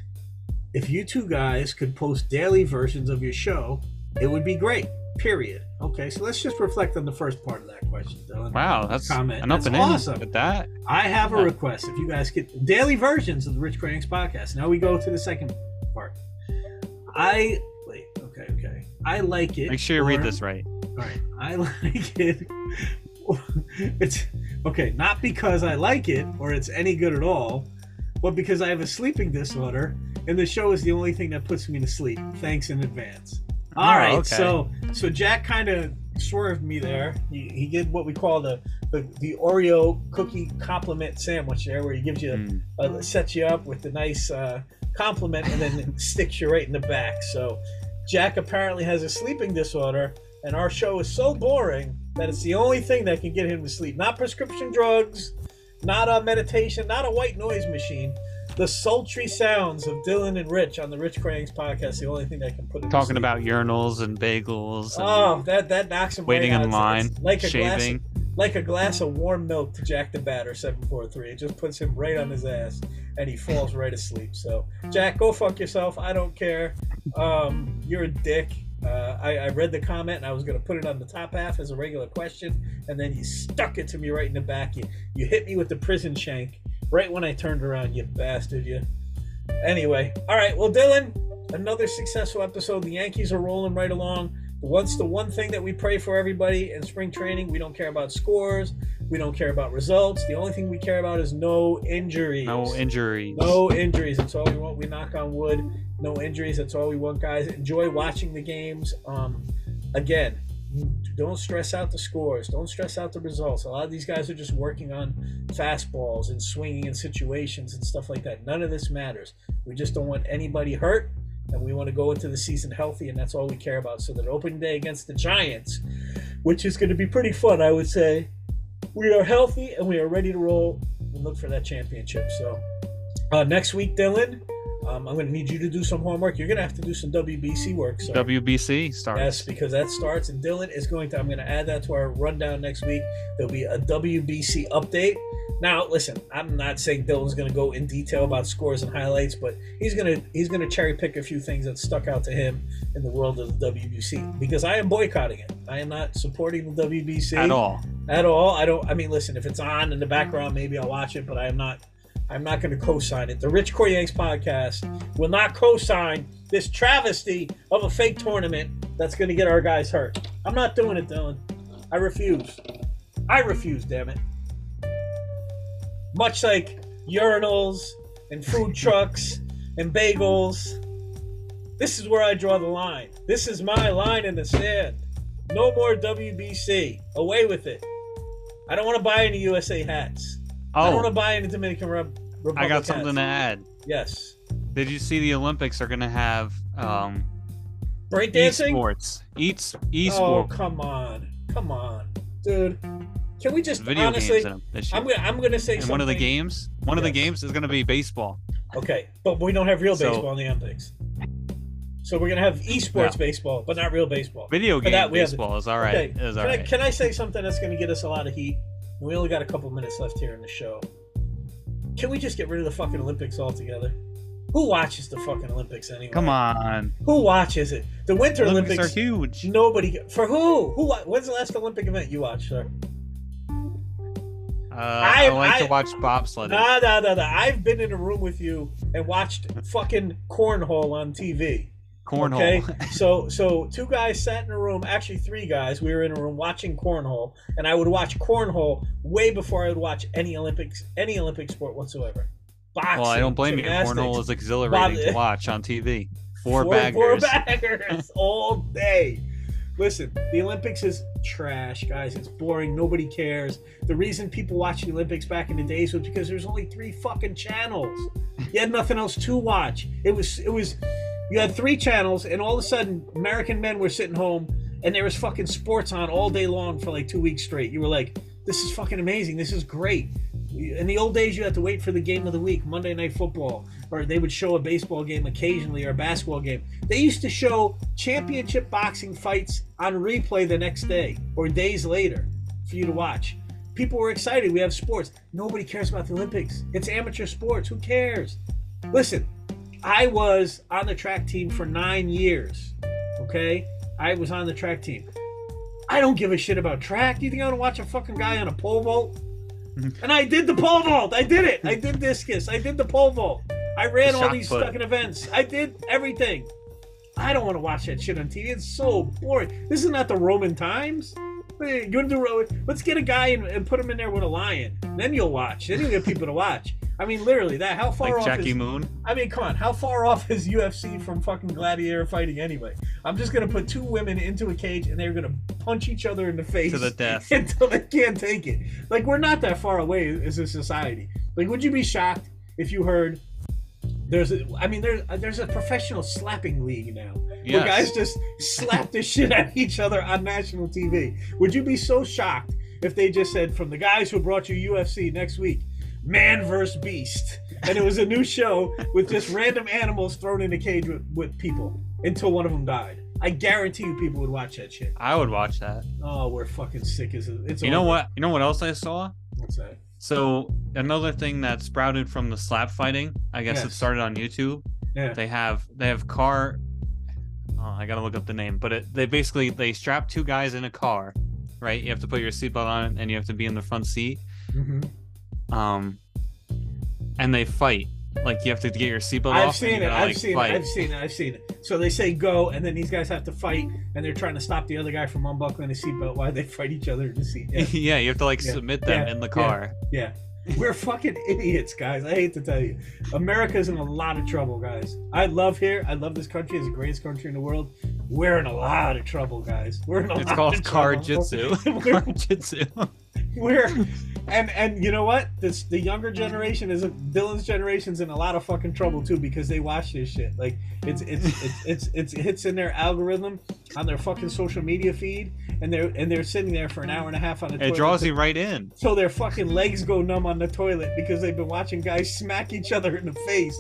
If you two guys could post daily versions of your show, it would be great. Period. Okay, so let's just reflect on the first part of that question. Wow, that's Comment. an up That's and awesome. with that. I have a Yeah. request. If you guys get daily versions of the Rich Cranks podcast. Now we go to the second part. I wait. Okay, okay. I like it. Make sure you read this right. All right. I like it. it's okay. Not because I like it or it's any good at all, but because I have a sleeping disorder, and the show is the only thing that puts me to sleep. Thanks in advance. All right, okay. so so Jack kind of swerved me there. He, he did what we call the, the the Oreo cookie compliment sandwich there, where he gives you Mm. uh, sets you up with the nice uh, compliment and then sticks you right in the back. So Jack apparently has a sleeping disorder, and our show is so boring that it's the only thing that can get him to sleep. Not prescription drugs, not a meditation, not a white noise machine. The sultry sounds of Dylan and Rich on the Rich Cranks podcast, the only thing that can put to Talking about urinals and bagels. And Oh, that that knocks him waiting right in out. line, It's- like a shaving. glass, like a glass of warm milk to Jack the Batter seven four three. It just puts him right on his ass, and he falls right asleep. So, Jack, go fuck yourself. I don't care. Um, you're a dick. Uh, I, I read the comment and I was gonna put it on the top half as a regular question, and then you stuck it to me right in the back. You you hit me with the prison shank right when I turned around. You bastard, you. Anyway, all right. Well, Dylan, another successful episode. The Yankees are rolling right along. What's the one thing that we pray for everybody in spring training? We don't care about scores. We don't care about results. The only thing we care about is no injuries. no injuries. No injuries. That's all we want. We knock on wood. No injuries. That's all we want, guys. Enjoy watching the games. Um, again, don't stress out the scores. Don't stress out the results. A lot of these guys are just working on fastballs and swinging in situations and stuff like that. None of this matters. We just don't want anybody hurt, and we want to go into the season healthy, and that's all we care about. So that opening day against the Giants, which is going to be pretty fun, I would say, we are healthy and we are ready to roll and look for that championship. So uh, next week, Dylan, um, I'm going to need you to do some homework. You're going to have to do some WBC work. So WBC starts. Yes, because that starts, and Dylan is going to. I'm going to add that to our rundown next week. There'll be a WBC update. Now, listen, I'm not saying Dylan's going to go in detail about scores and highlights, but he's going to he's going to cherry pick a few things that stuck out to him in the world of the WBC because I am boycotting it. I am not supporting the WBC At all. at all. I don't. I mean, listen, if it's on in the background, maybe I'll watch it, but I am not. I'm not going to co-sign it. The Rich Core Yanks podcast will not co-sign this travesty of a fake tournament that's going to get our guys hurt. I'm not doing it, Dylan. I refuse. I refuse. Damn it. Much like urinals and food trucks and bagels, this is where I draw the line. This is my line in the sand. No more WBC. Away with it. I don't want to buy any USA hats. I don't want to Oh, buy any Dominican Re- Republic I got hats. something to add. Yes. Did you see the Olympics are going to have um, Breakdancing? esports? Eats Oh, esports. come on. Come on. Dude. Can we just video honestly games in them this year. I'm gonna I'm gonna say and something. one of the games, one of the games is going to be baseball. Okay, but we don't have real So- baseball in the Olympics. So we're gonna have esports No. baseball, but not real baseball. Video game that, we have- baseball is all right. Okay, Is all can, I, can I say something that's going to get us a lot of heat? We only got a couple minutes left here in the show. Can we just get rid of the fucking Olympics altogether? Who watches the fucking Olympics anyway? Come on, Who watches it? The Winter Olympics, Olympics. are huge. Nobody. For who? Who? When's the last Olympic event you watched, sir? Uh, I, I- like I- to watch bobsledding. Nah, nah, nah, nah. I've been in a room with you and watched fucking cornhole on TV. Cornhole. Okay, so so two guys sat in a room, actually three guys. We were in a room watching cornhole, and I would watch cornhole way before I would watch any Olympics, any Olympic sport whatsoever. Boxing, well, I don't blame you. Cornhole is exhilarating to watch on TV. Four, four, baggers. four baggers all day. Listen, the Olympics is trash, guys. It's boring. Nobody cares. The reason people watched the Olympics back in the days was because there's only three fucking channels. You had nothing else to watch. It was it was you had three channels, and all of a sudden, American men were sitting home, and there was fucking sports on all day long for like two weeks straight. You were like, "This is fucking amazing. This is great." In the old days, you had to wait for the game of the week, Monday Night Football, or they would show a baseball game occasionally or a basketball game. They used to show championship boxing fights on replay the next day or days later for you to watch. People were excited. We have sports. Nobody cares about the Olympics. It's amateur sports. Who cares? Listen, I was on the track team for nine years. Okay? I was on the track team. I don't give a shit about track. Do you think I want to watch a fucking guy on a pole vault? Mm-hmm. and I did the pole vault. I did it. I did discus. I did the pole vault. I ran all these put. fucking events. I did everything. I don't want to watch that shit on TV. It's so boring. This is not the Roman times. Hey, You want to do? Let's get a guy and, and put him in there with a lion. Then you'll watch. Then you'll get people to watch. I mean, literally, that how far like off Jackie is, Moon. I mean, come on, how far off is UFC from fucking gladiator fighting anyway? I'm just gonna put two women into a cage and they're gonna punch each other in the face To the death. until they can't take it. Like we're not that far away as a society. Like, would you be shocked if you heard? There's, a, I mean, there's there's a professional slapping league now where guys just slap the shit at each other on national TV. Would you be so shocked if they just said from the guys who brought you UFC next week, Man vs. Beast, and it was a new show with just random animals thrown in a cage with, with people until one of them died? I guarantee you, people would watch that shit. I would watch that. Oh, we're fucking sick as a, it's. You know what? You know what else I saw? What's that? So another thing that sprouted from the slap fighting, I guess it started on YouTube. Yeah. They have they have car. Oh, I gotta look up the name, but it, they basically they strap two guys in a car, right? You have to put your seatbelt on and you have to be in the front seat. hmm Um, and they fight. Like you have to get your seatbelt I've off. seen it. gotta, I've like, seen fight. it. I've seen it. I've seen it. So they say go, and then these guys have to fight, and they're trying to stop the other guy from unbuckling his seatbelt while they fight each other in the seat. Yeah. yeah, you have to like Yeah. submit them Yeah. in the car. yeah. We're fucking idiots, guys. I hate to tell you. America's in a lot of trouble, guys. I love here. I love this country. It's the greatest country in the world. We're in a lot of trouble, guys. We're in a It's lot called of car jitsu. We're- car jitsu. we're and and you know what? This the younger mm-hmm. generation is a, dylan's generation's in a lot of fucking trouble too because they watch this shit. Like it's it's it's it's, it's it hits in their algorithm on their fucking social media feed and they're and they're sitting there for an hour and a half on the It toilet draws you right in. so their fucking legs go numb on the toilet because they've been watching guys smack each other in the face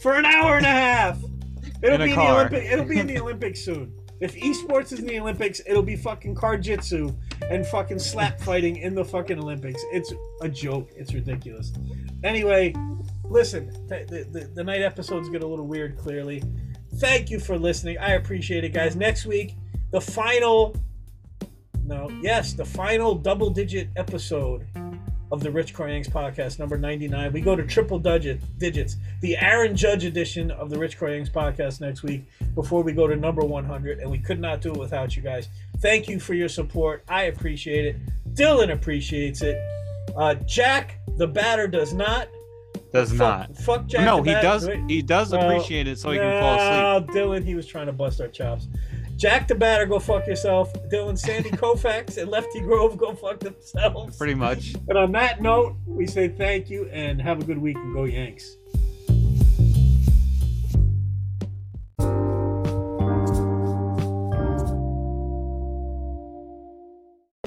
for an hour and a half. It'll In be in the olympic it'll be in the olympics soon if esports is in the olympics it'll be fucking car jitsu and fucking slap fighting in the fucking olympics. It's a joke. It's ridiculous. Anyway listen the, the, the, the night episodes get a little weird clearly. Thank you for listening. I appreciate it guys. Next week the final no yes the final double digit episode of the Rich Croyanks podcast, number 99. We go to triple digit digits, the Aaron Judge edition of the Rich Croyanks podcast next week before we go to number 100. And we could not do it without you guys. Thank you for your support. I appreciate it. Dylan appreciates it. Uh, Jack, the batter, does not. Does Fuck- not. Fuck Jack. no, he Bat- does. He does appreciate it, so he can fall asleep. Dylan, he was trying to bust our chops. Jack the batter, go fuck yourself. Dylan, Sandy Koufax, and Lefty Grove, go fuck themselves. Pretty much. And on that note, we say thank you and have a good week and go Yanks.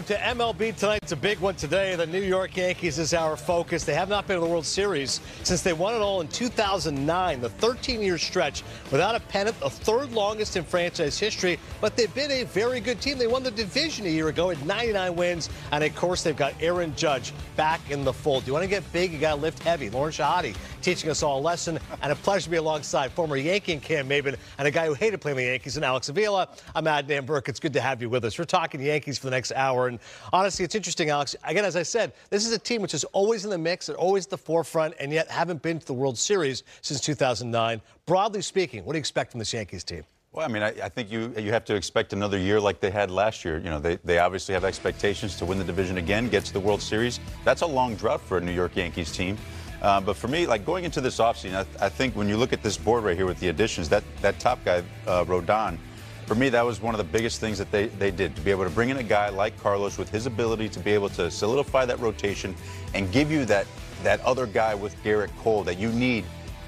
To MLB tonight, it's a big one today. The New York Yankees is our focus. They have not been in the World Series since they won it all in 2009, the 13-year stretch without a pennant, the third longest in franchise history. But they've been a very good team. They won the division a year ago at 99 wins, and of course they've got Aaron Judge back in the fold. Do you want to get big? You got to lift heavy. Lauren Shehadi teaching us all a lesson, and a pleasure to be alongside former Yankee and Cam Maybin and a guy who hated playing the Yankees and Alex Avila. I'm Adnan Virk. It's good to have you with us. We're talking Yankees for the next hour, and honestly, it's interesting, Alex. Again, as I said, this is a team which is always in the mix, they're always at the forefront, and yet haven't been to the World Series since 2009. Broadly speaking, what do you expect from this Yankees team? Well, I mean, I, I think you you have to expect another year like they had last year. You know, they, they obviously have expectations to win the division again, get to the World Series. That's a long drought for a New York Yankees team. Uh, but for me, like going into this offseason, I, I think when you look at this board right here with the additions, that, that top guy, uh, Rodon, for me, that was one of the biggest things that they, they did to be able to bring in a guy like Carlos with his ability to be able to solidify that rotation and give you that, that other guy with Gerrit Cole that you need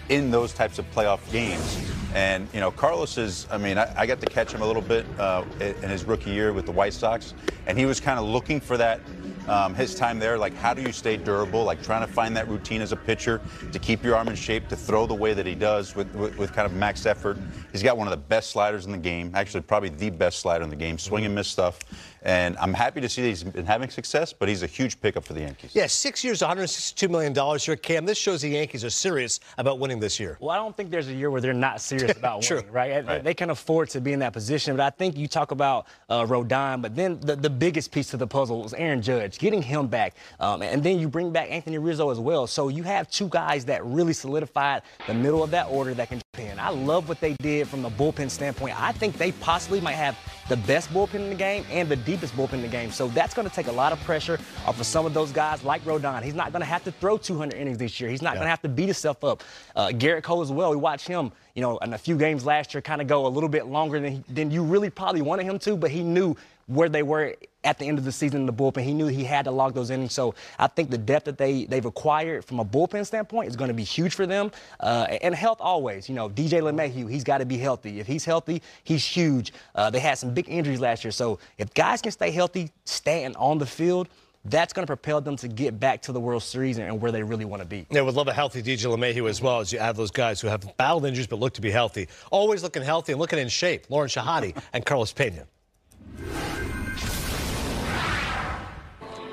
in those types of playoff games. And, you know, Carlos is, I mean, I, I got to catch him a little bit uh, in his rookie year with the White Sox, and he was kind of looking for that. Um, his time there, like how do you stay durable? Like trying to find that routine as a pitcher to keep your arm in shape, to throw the way that he does with, with, with kind of max effort. He's got one of the best sliders in the game, actually probably the best slider in the game, swing and miss stuff. And I'm happy to see that he's been having success, but he's a huge pickup for the Yankees. Yeah, six years, $162 million here. Cam, this shows the Yankees are serious about winning this year. Well, I don't think there's a year where they're not serious about True. winning, right? Right. They can afford to be in that position. But I think you talk about uh, Rodon, but then the, the biggest piece to the puzzle was Aaron Judge. Judge, getting him back, um, and then you bring back Anthony Rizzo as well. So you have two guys that really solidified the middle of that order that can pen. I love what they did from the bullpen standpoint. I think they possibly might have the best bullpen in the game and the deepest bullpen in the game. So that's going to take a lot of pressure off of some of those guys like Rodon. He's not going to have to throw 200 innings this year. He's not Yeah. going to have to beat himself up. Uh, Gerrit Cole as well. We watched him, you know, in a few games last year kind of go a little bit longer than, he, than you really probably wanted him to, but he knew where they were at the end of the season in the bullpen. He knew he had to log those innings. So I think the depth that they, they've acquired from a bullpen standpoint is going to be huge for them. Uh, and health always. You know, DJ LeMahieu, he's got to be healthy. If he's healthy, he's huge. Uh, they had some big injuries last year. So if guys can stay healthy, staying on the field, that's going to propel them to get back to the World Series and where they really want to be. Yeah, would love a healthy DJ LeMahieu as well as you add those guys who have battled injuries but look to be healthy. Always looking healthy and looking in shape. Lauren Shehadi and Carlos Pena.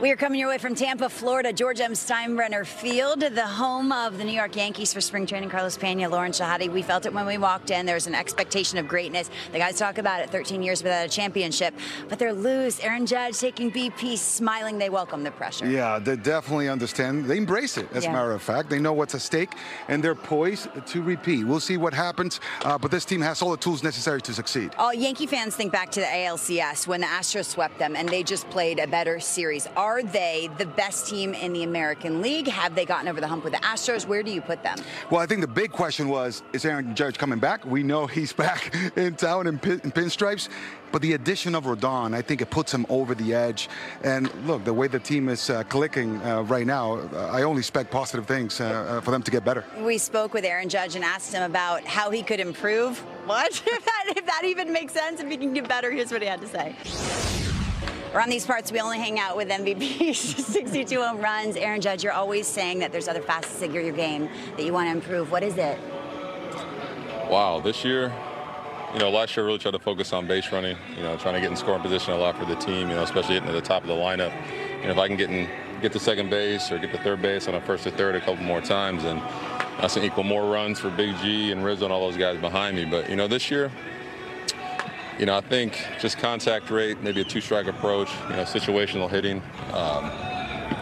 We are coming your way from Tampa, Florida, George M. Steinbrenner Field, the home of the New York Yankees for spring training. Carlos Pena, Lauren Shehadi. We felt it when we walked in. There's an expectation of greatness. The guys talk about it 13 years without a championship, but they're loose. Aaron Judge taking BP, smiling. They welcome the pressure. Yeah, they definitely understand. They embrace it, as Yeah. a matter of fact. They know what's at stake, and they're poised to repeat. We'll see what happens, uh, but this team has all the tools necessary to succeed. All Yankee fans think back to the ALCS when the Astros swept them and they just played a better series. Are they the best team in the American League? Have they gotten over the hump with the Astros? Where do you put them? Well, I think the big question was, is Aaron Judge coming back? We know he's back in town in, pin, in pinstripes, but the addition of Rodon, I think it puts him over the edge. And look, the way the team is uh, clicking uh, right now, uh, I only expect positive things uh, uh, for them to get better. We spoke with Aaron Judge and asked him about how he could improve. What? if, that, if that even makes sense, if he can get better, here's what he had to say. Around these parts, we only hang out with MVPs, 62 home runs. Aaron Judge, you're always saying that there's other facets of your game that you want to improve. What is it? Wow, this year, you know, last year I really tried to focus on base running, you know, trying to get in scoring position a lot for the team, you know, especially getting to the top of the lineup. You know, if I can get in, get to second base or get to third base on a first or third a couple more times, and that's going to equal more runs for Big G and Rizzo and all those guys behind me. But, you know, this year, you know, I think just contact rate, maybe a two-strike approach, you know, situational hitting. Um,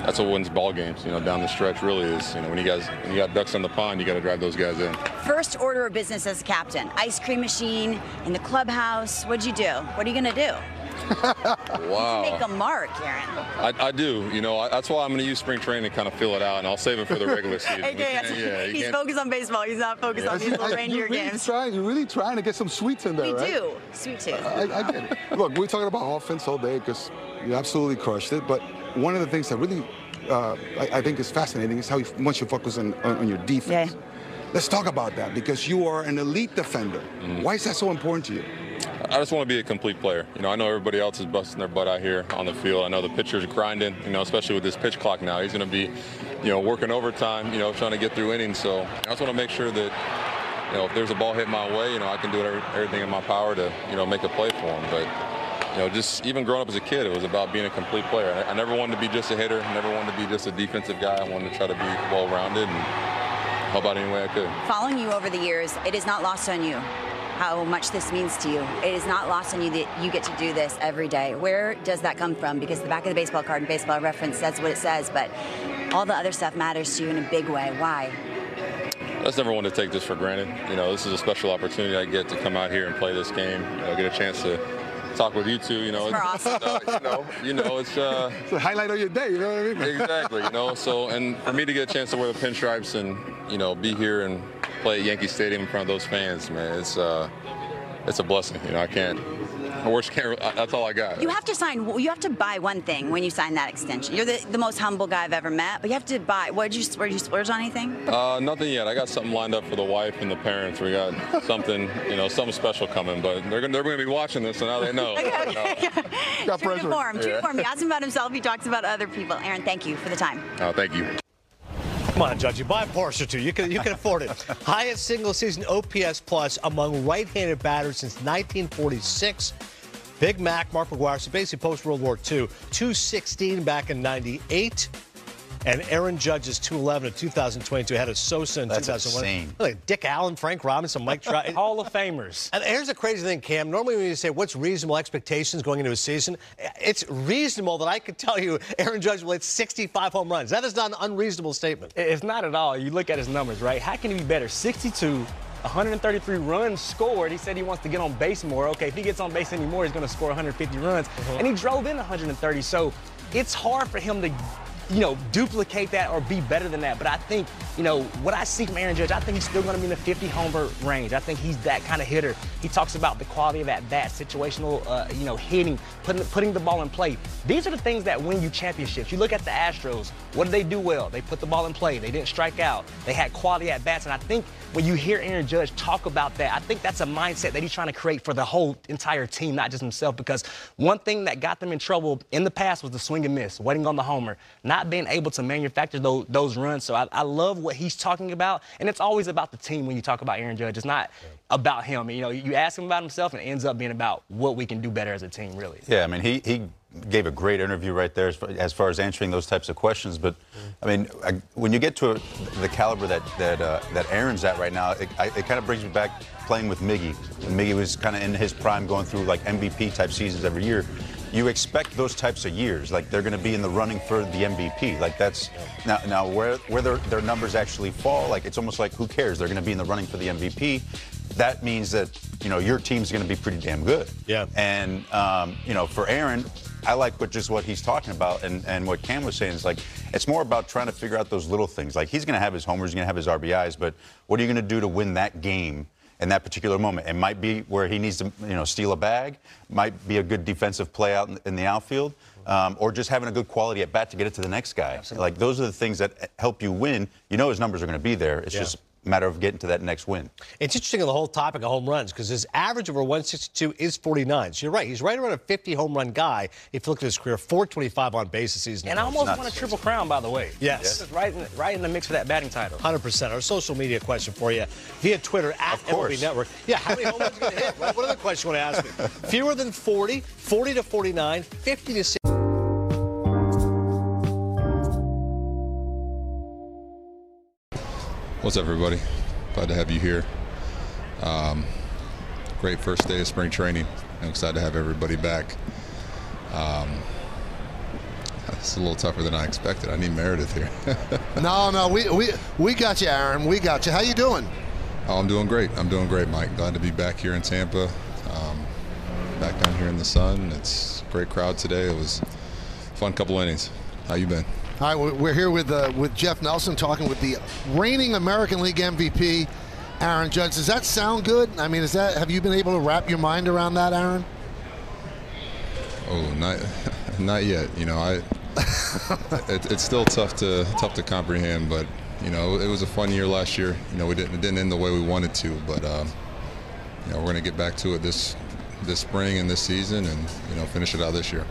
that's what wins ball games, you know, down the stretch really is. You know, when you guys, when you got ducks on the pond, you got to drive those guys in. First order of business as a captain ice cream machine in the clubhouse. What'd you do? What are you to do? Wow. Make a mark, Aaron. I, I do. You know, I, that's why I'm going to use spring training to kind of fill it out, and I'll save it for the regular season. Okay, We can't- yeah, you he's can't- focused on baseball. He's not focused on these little I- reindeer you're really games. Trying, you're really trying to get some sweets in there, We right? do. Sweet tooth. I, I get it. Look, we're talking about offense all day because you absolutely crushed it. But one of the things that really uh, I, I think is fascinating is how you, once you focus on, on, on your defense. Yeah. Let's talk about that because you are an elite defender. Why is that so important to you? I just want to be a complete player. You know, I know everybody else is busting their butt out here on the field. I know the pitcher's grinding, you know, especially with this pitch clock now. He's going to be, you know, working overtime, you know, trying to get through innings. So I just want to make sure that, you know, if there's a ball hit my way, you know, I can do everything in my power to, you know, make a play for him. But, you know, just even growing up as a kid, it was about being a complete player. I, never wanted to be just a hitter. I never wanted to be just a defensive guy. I wanted to try to be well-rounded and help out any way I could. Following you over the years, it is not lost on you how much this means to you. It is not lost on you that you get to do this every day. Where does that come from? Because the back of the baseball card and baseball reference says what it says, but all the other stuff matters to you in a big way. Why? I just never want to take this for granted. You know, this is a special opportunity I get to come out here and play this game. You know, get a chance to talk with you two. You know, We're awesome. uh, you know, you know, it's uh, It's the highlight of your day, you know what I mean? exactly. You know, so and for me to get a chance to wear the pinstripes and you know be here and play at Yankee Stadium in front of those fans, man, it's uh, it's a blessing. You know, I can't. I wish can't. That's all I got. You have to sign. You have to buy one thing when you sign that extension. You're the, the most humble guy I've ever met, but you have to buy. What did you? Where did you splurge on anything? Uh, nothing yet. I got something lined up for the wife and the parents. We got something, you know, something special coming. But they're gonna, they're going to be watching this, so now they know. Okay, okay. Got True to pressure. form. True Yeah. to form. He asks him about himself. He talks about other people. Aaron, thank you for the time. Oh, thank you. Come on, Judge. You buy a Porsche or two. You can you can afford it. Highest single season OPS plus among right-handed batters since 1946. Big Mac, Mark McGwire, so basically post World War II. 216 back in 98. And Aaron Judge is 211 in 2022, ahead of Sosa in That's 2001. insane. Like Dick Allen, Frank Robinson, Mike Trout. Hall of Famers. And here's the crazy thing, Cam. Normally, when you say what's reasonable expectations going into a season, it's reasonable that I could tell you Aaron Judge will hit 65 home runs. That is not an unreasonable statement. It's not at all. You look at his numbers, right? How can he be better? 62, 133 runs scored. He said he wants to get on base more. Okay, if he gets on base anymore, he's going to score 150 runs. Mm-hmm. And he drove in 130. So it's hard for him to you know, duplicate that or be better than that. But I think, you know, what I see from Aaron Judge, I think he's still going to be in the 50 homer range. I think he's that kind of hitter. He talks about the quality of at bat, situational, uh, you know, hitting, putting putting the ball in play. These are the things that win you championships. You look at the Astros. What did they do well? They put the ball in play. They didn't strike out. They had quality at bats, and I think when you hear Aaron Judge talk about that, I think that's a mindset that he's trying to create for the whole entire team, not just himself. Because one thing that got them in trouble in the past was the swing and miss, waiting on the homer, not being able to manufacture those, those runs. So I, I, love what he's talking about, and it's always about the team when you talk about Aaron Judge. It's not about him. You know, you ask him about himself, and it ends up being about what we can do better as a team, really. Yeah, I mean, he he gave a great interview right there as far, as, far as answering those types of questions. But I mean, I, when you get to a, the caliber that that uh, that Aaron's at right now, it, it kind of brings me back playing with Miggy. When Miggy was kind of in his prime, going through like MVP type seasons every year. You expect those types of years, like they're going to be in the running for the MVP. Like that's now, now where where their, their numbers actually fall, like it's almost like who cares? They're going to be in the running for the MVP. That means that you know your team's going to be pretty damn good. Yeah. And um, you know, for Aaron, I like what just what he's talking about, and, and what Cam was saying is like it's more about trying to figure out those little things. Like he's going to have his homers, he's going to have his RBIs, but what are you going to do to win that game? In that particular moment. It might be where he needs to, you know, steal a bag. Might be a good defensive play out in, in the outfield, um, or just having a good quality at bat to get it to the next guy. Absolutely. Like those are the things that help you win. You know his numbers are going to be there. It's yeah. just matter of getting to that next win. It's interesting on the whole topic of home runs because his average over 162 is 49. So you're right. He's right around a 50 home run guy. If you look at his career, 425 on base this season. And I almost won a triple crown, by the way. Yes. This is right in, right in the mix for that batting title. 100%. Our social media question for you via Twitter at MLB Network. Yeah, how many home runs are going to hit? What, what other question you want to ask me? Fewer than 40, 40 to 49, 50 to 60. What's up, everybody? Glad to have you here. Um, great first day of spring training. I'm excited to have everybody back. Um, it's a little tougher than I expected. I need Meredith here. no, no, we, we we got you, Aaron. We got you. How you doing? Oh, I'm doing great. I'm doing great, Mike. Glad to be back here in Tampa. Um, back down here in the sun. It's a great crowd today. It was a fun couple innings. How you been? All right, we're here with uh, with Jeff Nelson talking with the reigning American League MVP, Aaron Judge. Does that sound good? I mean, is that have you been able to wrap your mind around that, Aaron? Oh, not not yet. You know, I it, it's still tough to tough to comprehend, but you know, it was a fun year last year. You know, we didn't it didn't end the way we wanted to, but um, you know, we're going to get back to it this this spring and this season, and you know, finish it out this year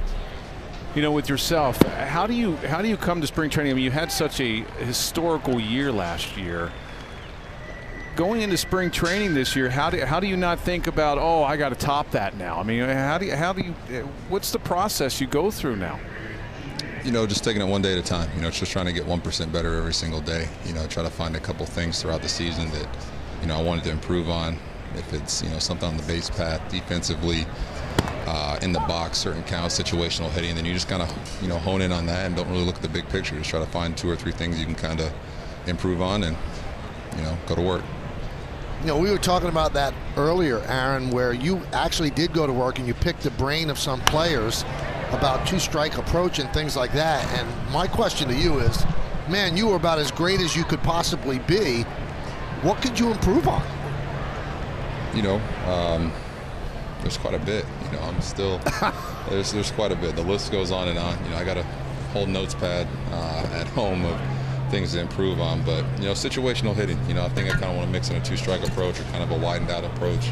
you know, with yourself, how do you how do you come to spring training? I mean, you had such a historical year last year. Going into spring training this year, how do how do you not think about oh I got to top that now? I mean, how do you how do you what's the process you go through now? You know, just taking it one day at a time. You know, just trying to get one percent better every single day. You know, try to find a couple things throughout the season that you know I wanted to improve on. If it's you know something on the base path, defensively, uh, in the box, certain counts, situational hitting, then you just kind of you know hone in on that and don't really look at the big picture. Just try to find two or three things you can kind of improve on and you know go to work. You know, we were talking about that earlier, Aaron, where you actually did go to work and you picked the brain of some players about two-strike approach and things like that. And my question to you is, man, you were about as great as you could possibly be. What could you improve on? You know, um, there's quite a bit. You know, I'm still there's there's quite a bit. The list goes on and on. You know, I got a whole notes pad uh, at home of things to improve on. But you know, situational hitting. You know, I think I kind of want to mix in a two-strike approach or kind of a widened out approach.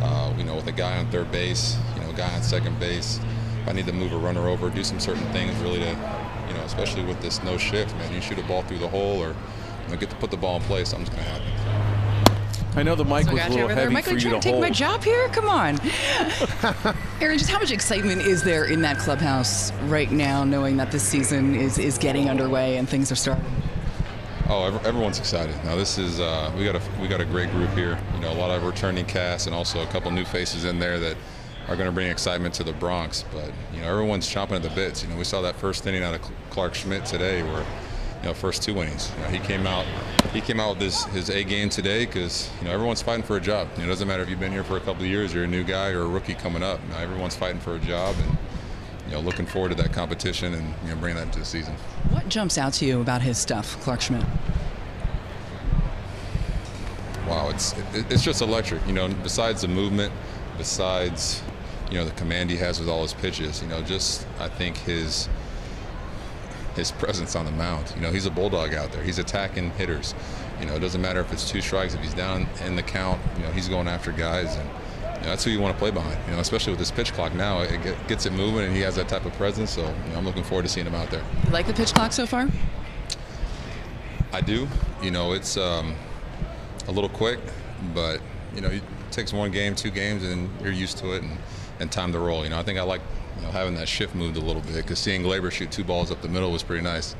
Uh, you know, with a guy on third base, you know, a guy on second base. If I need to move a runner over, do some certain things really to, you know, especially with this no shift, man. You shoot a ball through the hole or you know, get to put the ball in play, something's going to happen. I know the mic So was got a you little heavy Michael, for you you trying to to take hold. my job here? Come on. Aaron, just how much excitement is there in that clubhouse right now, knowing that this season is, is getting underway and things are starting? Oh, everyone's excited. Now this is uh, we got a we got a great group here. You know, a lot of returning cast and also a couple new faces in there that are going to bring excitement to the Bronx. But you know, everyone's chomping at the bits. You know, we saw that first inning out of Clarke Schmidt today, where you know, first two innings. You know, he came out he came out with his his A game today because you know everyone's fighting for a job. You know, it doesn't matter if you've been here for a couple of years, you're a new guy or a rookie coming up. Now everyone's fighting for a job and. You know, looking forward to that competition and you know, bringing that into the season. What jumps out to you about his stuff, Clarke Schmidt? wow, it's it, it's just electric. You know, besides the movement, besides you know the command he has with all his pitches, you know, just I think his his presence on the mound. You know, he's a bulldog out there. He's attacking hitters. You know, it doesn't matter if it's two strikes, if he's down in the count. You know, he's going after guys, and you know, that's who you want to play behind. You know, especially with this pitch clock now, it get, gets it moving, and he has that type of presence. So you know, I'm looking forward to seeing him out there. You like the pitch clock so far? I do. You know, it's um, a little quick, but you know, it takes one game, two games, and you're used to it, and, and time to roll. You know, I think I like you know, having that shift moved a little bit because seeing Labor shoot two balls up the middle was pretty nice.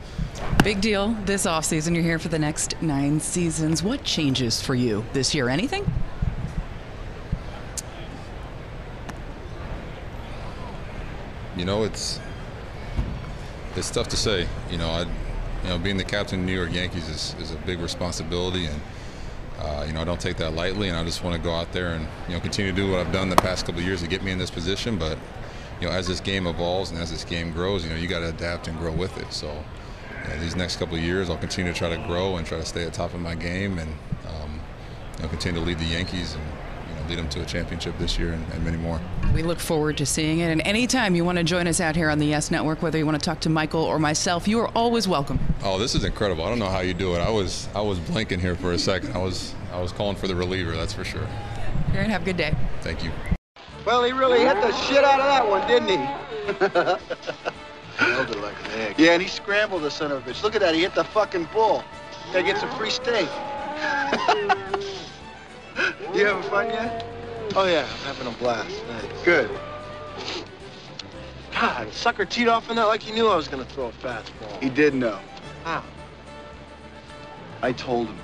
Big deal this offseason. You're here for the next nine seasons. What changes for you this year? Anything? You know, it's it's tough to say. You know, I, you know, being the captain of the New York Yankees is, is a big responsibility, and uh, you know, I don't take that lightly. And I just want to go out there and you know continue to do what I've done the past couple of years to get me in this position. But you know, as this game evolves and as this game grows, you know, you got to adapt and grow with it. So. Know, these next couple of years, I'll continue to try to grow and try to stay at top of my game, and um, you know, continue to lead the Yankees and you know, lead them to a championship this year and, and many more. We look forward to seeing it. And anytime you want to join us out here on the Yes Network, whether you want to talk to Michael or myself, you are always welcome. Oh, this is incredible. I don't know how you do it. I was I was blinking here for a second. I was I was calling for the reliever, that's for sure. Aaron, have a good day. Thank you. Well, he really hit the shit out of that one, didn't he? Held it like an egg. Yeah, and he scrambled the son of a bitch. Look at that. He hit the fucking bull. Guy gets a free steak. you having fun yet? Oh, yeah, I'm having a blast. Thanks. Good. God, sucker teed off in that like he knew I was going to throw a fastball. He did know. How? I told him.